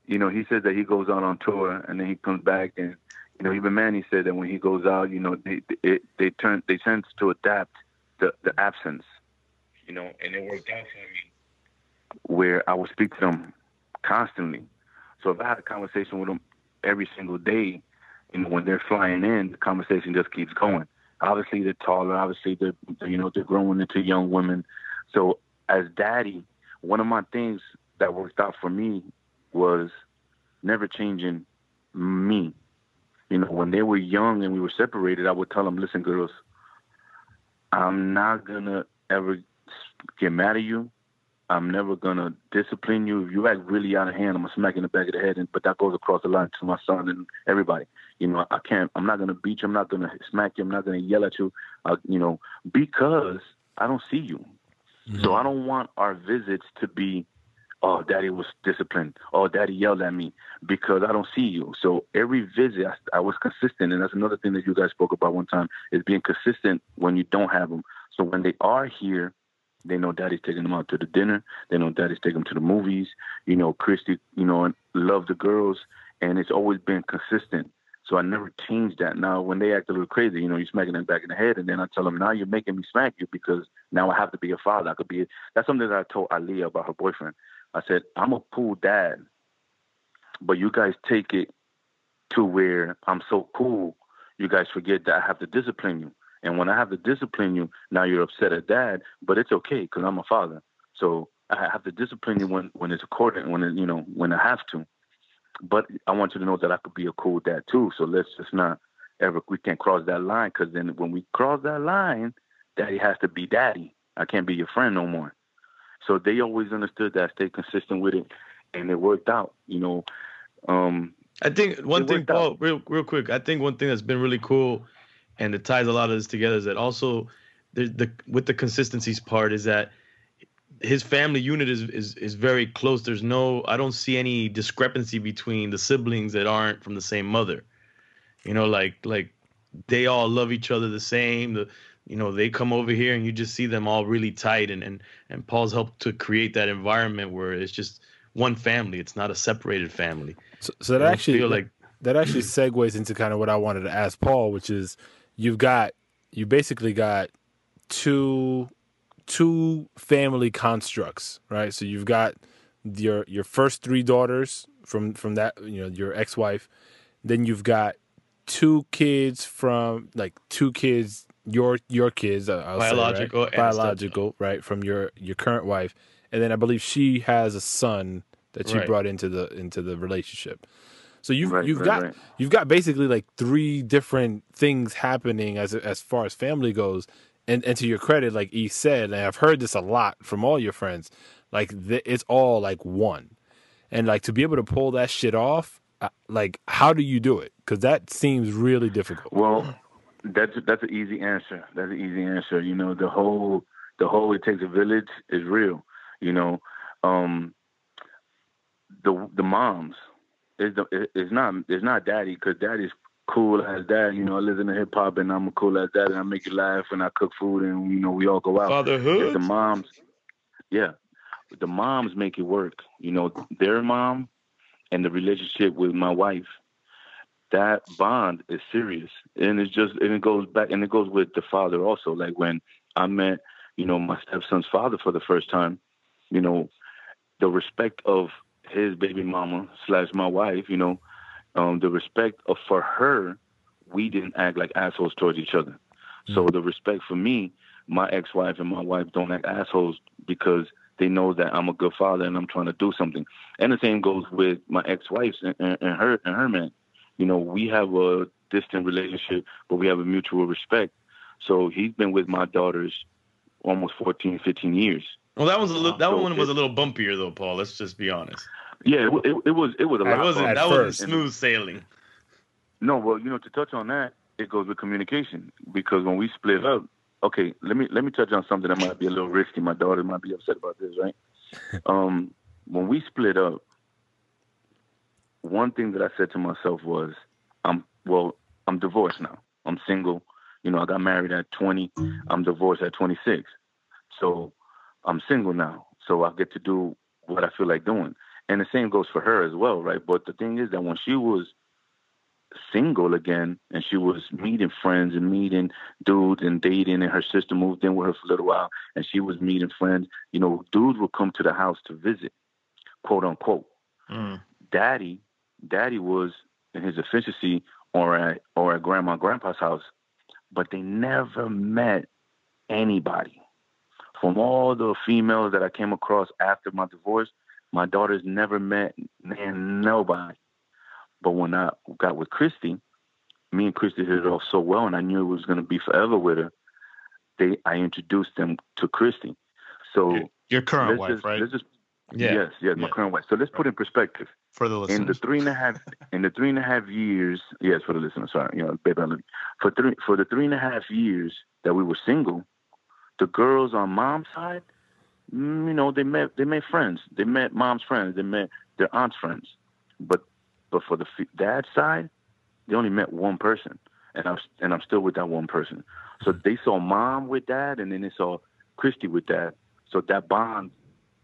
you know, he said that he goes out on tour and then he comes back and you know, even Manny said that when he goes out, you know, they they, they turn they tend to adapt the the absence, you know, and it worked out for me where I would speak to them constantly. So if I had a conversation with them every single day, you know, when they're flying in, the conversation just keeps going. Obviously, they're taller. Obviously, they're you know they're growing into young women. So as daddy, one of my things that worked out for me was never changing me. You know, when they were young and we were separated, I would tell them, "Listen, girls, I'm not gonna ever get mad at you. I'm never gonna discipline you. If you act really out of hand, I'm gonna smack you in the back of the head. And but that goes across the line to my son and everybody. You know, I can't. I'm not gonna beat you. I'm not gonna smack you. I'm not gonna yell at you. Uh, you know, because I don't see you. So I don't want our visits to be, oh, daddy was disciplined. Oh, daddy yelled at me because I don't see you. So every visit, I, I was consistent. And that's another thing that you guys spoke about one time is being consistent when you don't have them. So when they are here, they know daddy's taking them out to the dinner. They know daddy's taking them to the movies. You know, Christy, you know, love the girls. And it's always been consistent. So I never changed that. Now, when they act a little crazy, you know, you're smacking them back in the head, and then I tell them, now you're making me smack you because now I have to be a father. I could be. That's something that I told Aliyah about her boyfriend. I said, I'm a cool dad, but you guys take it to where I'm so cool, you guys forget that I have to discipline you. And when I have to discipline you, now you're upset at dad, but it's okay because I'm a father. So I have to discipline you when, when it's accordant, when it, you know, when I have to. But I want you to know that I could be a cool dad too. So let's just not ever we can't cross that line because then when we cross that line, daddy has to be daddy. I can't be your friend no more. So they always understood that, stay consistent with it, and it worked out. You know, um, I think one thing, Paul, out. real real quick. I think one thing that's been really cool, and it ties a lot of this together, is that also the, the with the consistencies part is that his family unit is, is is very close. There's no, I don't see any discrepancy between the siblings that aren't from the same mother. You know, like like they all love each other the same. The you know they come over here and you just see them all really tight, and and and Paul's helped to create that environment where it's just one family. It's not a separated family. So, so that don't actually feel like that actually segues into kind of what I wanted to ask Paul, which is you've got you basically got two two family constructs, right? So you've got your your first three daughters from from that you know your ex-wife, then you've got two kids from like two kids, your your kids, uh, I'll say, right? Biological and biological, right, from your your current wife, and then I believe she has a son that you Right. brought into the into the relationship. So you've Right, you've right, got right. you've got basically like three different things happening as as far as family goes. And and to your credit, like E said, and I've heard this a lot from all your friends, like th- it's all like one, and like to be able to pull that shit off, uh, like how do you do it? Because that seems really difficult. Well, that's that's an easy answer. That's an easy answer. You know, the whole the whole it takes a village is real. You know, um, the the moms is the it's not it's not daddy because daddy's cool as dad. You know, I listen to hip hop and I'm cool as dad and I make you laugh and I cook food and you know we all go out. It's Fatherhood. the moms, yeah, the moms make it work. You know, their mom and the relationship with my wife, that bond is serious, and it's just and it goes back and it goes with the father also. Like when I met, you know, my stepson's father for the first time, you know, the respect of his baby mama slash my wife, you know, um, the respect of for her, we didn't act like assholes towards each other. So the respect for me, my ex-wife and my wife don't act assholes because they know that I'm a good father and I'm trying to do something. And the same goes with my ex-wife and, and, and her and her man. You know, we have a distant relationship, but we have a mutual respect. So he's been with my daughters almost 14, 15 years. Well, that was a little, that So one was it- a little bumpier though, Paul. Let's just be honest. Yeah, it, it, it was it was a It lot. wasn't. That wasn't smooth sailing. No, well, you know, to touch on that, it goes with communication because when we split up, okay, let me let me touch on something that might be a little risky. My daughter might be upset about this, right? um, when we split up, one thing that I said to myself was, I'm well, I'm divorced now. I'm single. You know, I got married at 20. I'm divorced at 26. So I'm single now. So I get to do what I feel like doing. And the same goes for her as well, right? But the thing is that when she was single again and she was meeting friends and meeting dudes and dating and her sister moved in with her for a little while and she was meeting friends, you know, dudes would come to the house to visit, quote unquote. Mm. Daddy, daddy was in his efficiency or at or at grandma and grandpa's house, but they never met anybody. From all the females that I came across after my divorce, my daughters never met man, nobody. But when I got with Christy, me and Christy hit it off so well, and I knew it was going to be forever with her. They, I introduced them to Christy. So Your- Your current wife, just, right? let's just, Yeah. yes, yes, my Yeah. current wife. So let's put in perspective For the listeners. in the three and a half in the three and a half years yes for the listener sorry you know baby I love you. for three for the three and a half years that we were single the girls on mom's side mm, you know they met they made friends they met mom's friends they met their aunt's friends but but for the f- dad's side they only met one person and I'm and I'm still with that one person so they saw mom with dad and then they saw Christy with dad so that bond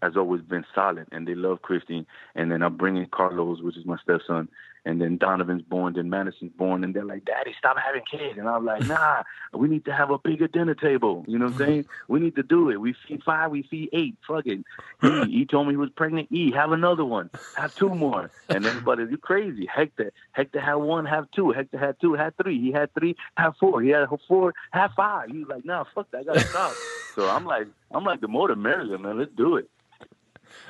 has always been solid and they love Christy and then I'm bringing Carlos, which is my stepson, and then Donovan's born, then Madison's born, and they're like, "Daddy, stop having kids," and I'm like, "Nah, we need to have a bigger dinner table." You know what I'm saying? We need to do it. We feed five, we feed eight. Fuck it. E, he told me he was pregnant. E, have another one, have two more, and everybody, you crazy. Hector, Hector had one, have two. Hector had two, had three. He had three, have four. He had four, have five. He's like, "Nah, fuck that, I gotta stop." so I'm like, I'm like, the more the merrier, man. Let's do it.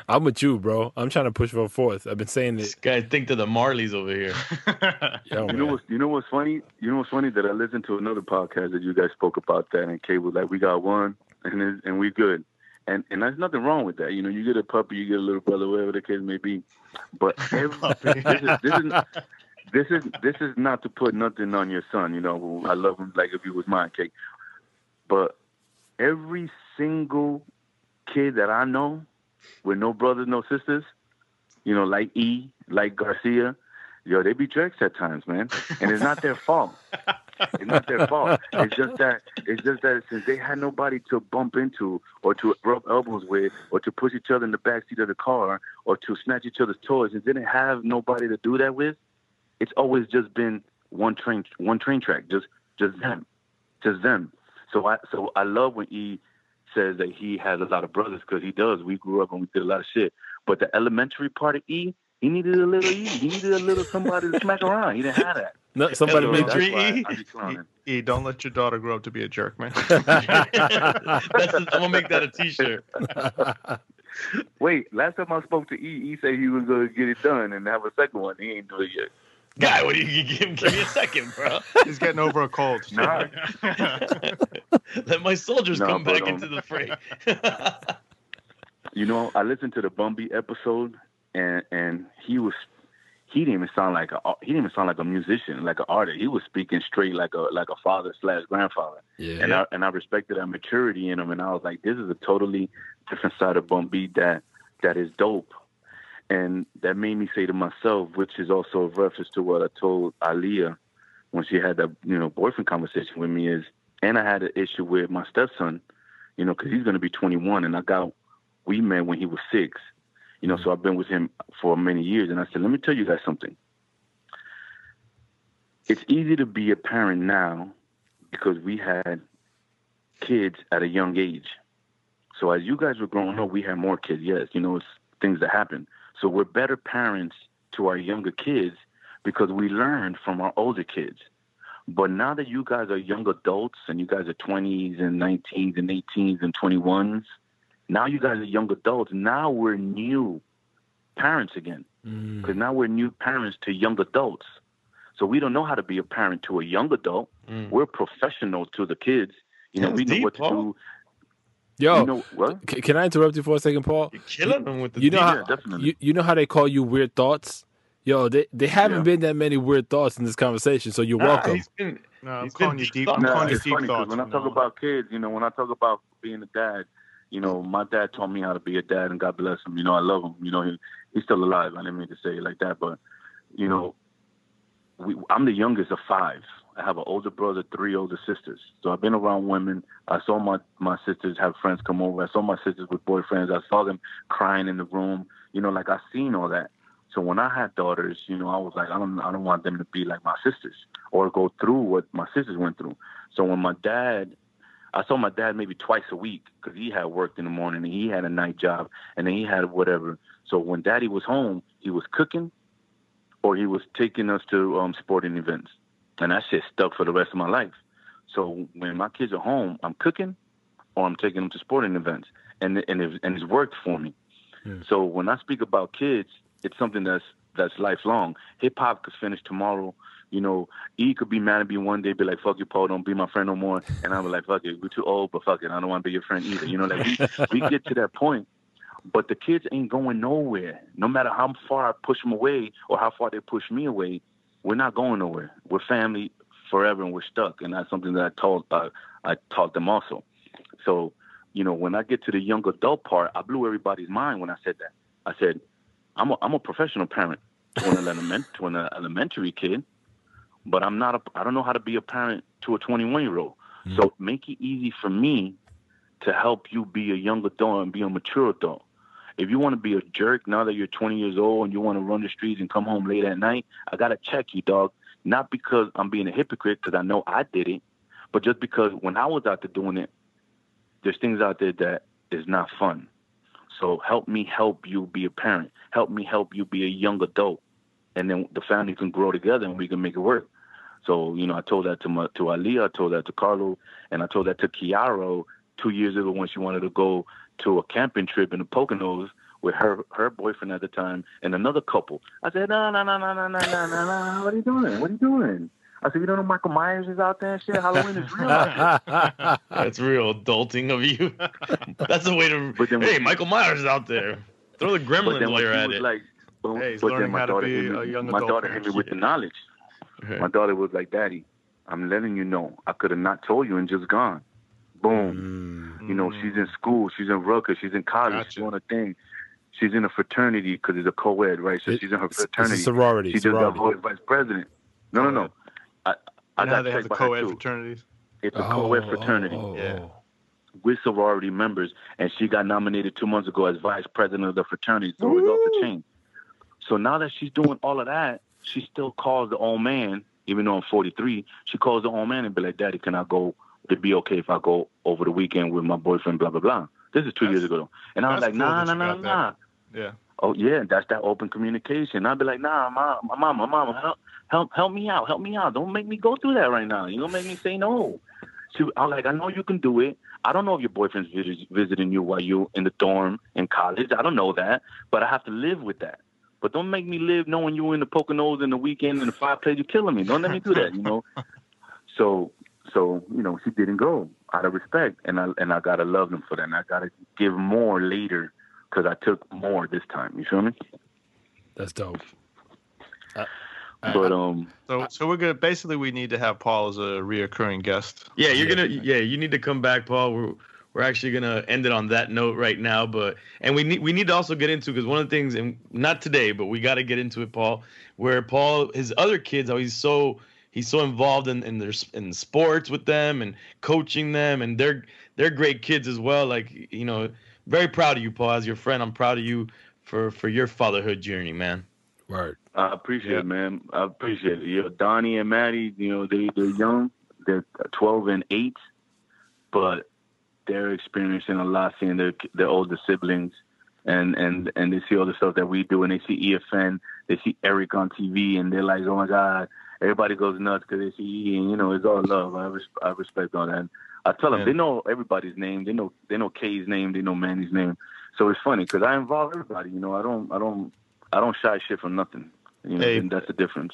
I'm with you, bro. I'm trying to push for a fourth. I've been saying This it. guy think to the Marleys over here. Yo, You know man. what's you know what's funny? You know what's funny that I listened to another podcast that you guys spoke about that, and Kay was like, "We got one, and it, and we good," and and there's nothing wrong with that. You know, you get a puppy, you get a little brother, whatever the case may be. But every, this is this is this is this is not to put nothing on your son. You know, I love him like if he was mine, Kay. But every single kid that I know with no brothers, no sisters, you know, like E, like Garcia, yo, they be jerks at times, man, and it's not their fault. It's not their fault. It's just that it's just that since they had nobody to bump into or to rub elbows with or to push each other in the back seat of the car or to snatch each other's toys and didn't have nobody to do that with, it's always just been one train one train track, just just them. Just them. So I so I love when E says that he has a lot of brothers because he does. We grew up and we did a lot of shit. But the elementary part of E He needed a little E. He needed a little somebody to smack around. He didn't have that. No, somebody So made that's Elementary why E? I be clowning. E, don't let your daughter grow up to be a jerk, man. That's the, I'm gonna make that a T-shirt. Wait, last time I spoke to E, he said he was going to get it done and have a second one. He ain't do it yet. Guy, what do you give, give me a second, bro? He's getting over a cold. Nah. Let my soldiers No, come back um, into the fray. You know, I listened to the Bun B episode, and and he was he didn't even sound like a he didn't even sound like a musician, like an artist. He was speaking straight like a like a father slash grandfather. yeah. and I and I respected that maturity in him, and I was like, this is a totally different side of Bun B that that is dope, and that made me say to myself, which is also a reference to what I told Aliyah when she had that you know boyfriend conversation with me is, and I had an issue with my stepson, you know, because he's going to be 21, and I got we met when he was six, you know, so I've been with him for many years, and I said, let me tell you guys something. It's easy to be a parent now because we had kids at a young age. So as you guys were growing up, we had more kids. Yes, you know, it's things that happen. So we're better parents to our younger kids because we learned from our older kids. But now that you guys are young adults and you guys are 20s and 19s and 18s and 21s, now you guys are young adults. Now we're new parents again Mm. because now we're new parents to young adults. So we don't know how to be a parent to a young adult. Mm. We're professional to the kids. You know, That's we know deep, what to Paul. do. Yo, You know what? c- can I interrupt you for a second, Paul? You're killing them with the You know how Yeah, definitely. you, you know how they call you weird thoughts. Yo, they they haven't Yeah. been that many weird thoughts in this conversation, so you're Nah, welcome. he's been- No, I'm He's been calling you deep deep. I'm Nah, calling it's deep funny 'cause thoughts. when I talk about kids, you know, when I talk about being a dad, you know, my dad taught me how to be a dad, and God bless him. You know, I love him. You know, he, he's still alive. I didn't mean to say it like that, but you know, we, I'm the youngest of five. I have an older brother, three older sisters. So I've been around women. I saw my my sisters have friends come over. I saw my sisters with boyfriends. I saw them crying in the room. You know, like I seen all that. So when I had daughters, you know, I was like, I don't, I don't want them to be like my sisters or go through what my sisters went through. So when my dad, I saw my dad maybe twice a week because he had worked in the morning and he had a night job and then he had whatever. So when daddy was home, he was cooking or he was taking us to um, sporting events. And that shit stuck for the rest of my life. So when my kids are home, I'm cooking or I'm taking them to sporting events. And, and, it, and it's worked for me. Hmm. So when I speak about kids, it's something that's that's lifelong. Hip hop could finish tomorrow. You know, E could be mad at me one day, be like, "Fuck you, Paul, don't be my friend no more," and I'm like, "Fuck it, we're too old, but fuck it, I don't want to be your friend either." You know, like we, we get to that point, but the kids ain't going nowhere. No matter how far I push them away or how far they push me away, we're not going nowhere. We're family forever, and we're stuck. And that's something that I told uh, I taught them also. So, you know, when I get to the young adult part, I blew everybody's mind when I said that. I said, I'm a, I'm a professional parent to an, element, to an elementary kid, but I'm not a, I don't know how to be a parent to a 21 year old. So make it easy for me to help you be a young adult and be a mature adult. If you want to be a jerk now that you're 20 years old and you want to run the streets and come home late at night, I got to check you, dog. Not because I'm being a hypocrite, because I know I did it, but just because when I was out there doing it, there's things out there that is not fun. So help me help you be a parent. Help me help you be a young adult, and then the family can grow together and we can make it work. So you know, I told that to my to Aliyah, I told that to Carlo, and I told that to Kiara two years ago when she wanted to go to a camping trip in the Poconos with her her boyfriend at the time and another couple. I said, no, no, no, no, no, no, no, no, no. What are you doing? What are you doing? I said, you don't know Michael Myers is out there and shit. Halloween is real. That's real adulting of you. That's a way to. But then hey, when- Michael Myers is out there. Throw the But gremlins then while you're at it. like, but, Hey, he's but learning then my how to daughter be hit me, a young my daughter hit me with the knowledge. Okay. My daughter was like, Daddy, I'm letting you know. I could have not told you and just gone. Boom. Mm. You know, she's in school. She's in Rutgers. She's in college. Gotcha. She's doing a thing. She's in a fraternity because it's a co-ed, right? So It- she's in her It's, it's a fraternity. sorority. She just got voted vice president. No, no, no. I, I now got they have checked the co-ed too. fraternities. It's a Oh, co-ed oh, fraternity. oh, oh, Yeah. oh. We're sorority members, and she got nominated two months ago as vice president of the fraternity. So it's off the chain. So now that she's doing all of that, she still calls the old man, even though I'm 43. She calls the old man and be like, "Daddy, can I go? Would be okay if I go over the weekend with my boyfriend?" Blah blah blah. This is two That's- years ago, and I was like, cool "Nah, nah, nah, nah." Yeah. oh yeah, that's that open communication. I'd be like, nah, mom, my mom, my mom, help, help, help me out, help me out. Don't make me go through that right now. You don't make me say no. She, I'm like, I know you can do it. I don't know if your boyfriend's visit, visiting you while you're in the dorm in college. I don't know that, but I have to live with that. But don't make me live knowing you in the Poconos in the weekend in the fireplace. You're killing me. Don't let me do that. You know. so so you know he didn't go out of respect, and I and I gotta love them for that. And I gotta give more later because I took more this time. You feel me? That's dope. But um, So so we're gonna basically we need to have Paul as a reoccurring guest. Yeah, you're gonna. Yeah, you need to come back, Paul. We're we're actually gonna end it on that note right now. But and we need we need to also get into because one of the things, and not today, but we got to get into it, Paul. Where Paul, his other kids, how he's so he's so involved in in their in sports with them and coaching them, and they're they're great kids as well. Like you know, very proud of you, Paul. As your friend, I'm proud of you for for your fatherhood journey, man. Right. I appreciate Yeah. it, man. I appreciate it. You know, Donnie and Maddie, you know, they they're young. They're 12 and 8, but they're experiencing a lot seeing their their older siblings and and and they see all the stuff that we do and they see EFN, they see Eric on TV and they're like, "Oh my god, everybody goes nuts cuz they see E and you know, it's all love. I res- I respect all that. And I tell them Yeah. they know everybody's name. They know they know K's name, they know Manny's name. So it's funny cuz I involve everybody, you know. I don't I don't I don't shy shit from nothing. You know, Hey. and that's the difference.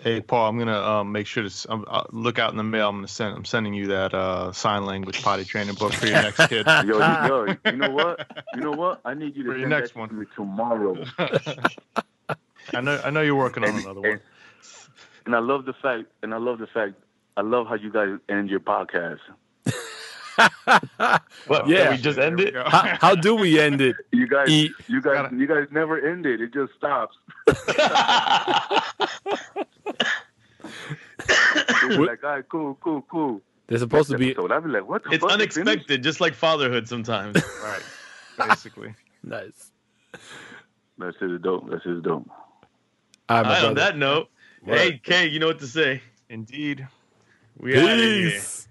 Hey Paul, I'm gonna um, make sure to um, uh, look out in the mail. I'm gonna send. I'm sending you that uh, sign language potty training book for your next kid. Yo, you, yo, you know what? You know what? I need you to For your next one. to me tomorrow. I know. I know you're working on And- another one. And I love the fact, and I love the fact, I love how you guys end your podcast. What? Yeah. Yeah, we just There end we it. how, how do we end it? You guys, E- you guys, Gotta- you guys never end it. It just stops. Like, all right, cool, cool, cool. They're supposed to be Episode. I'd be like, what the it's fuck? finished? unexpected, just like fatherhood sometimes. right. Basically. nice. That's shit is dope. That's shit is dope. All right, All on that note, Word. Hey Kay, you know what to say. Indeed. We out of here. Peace.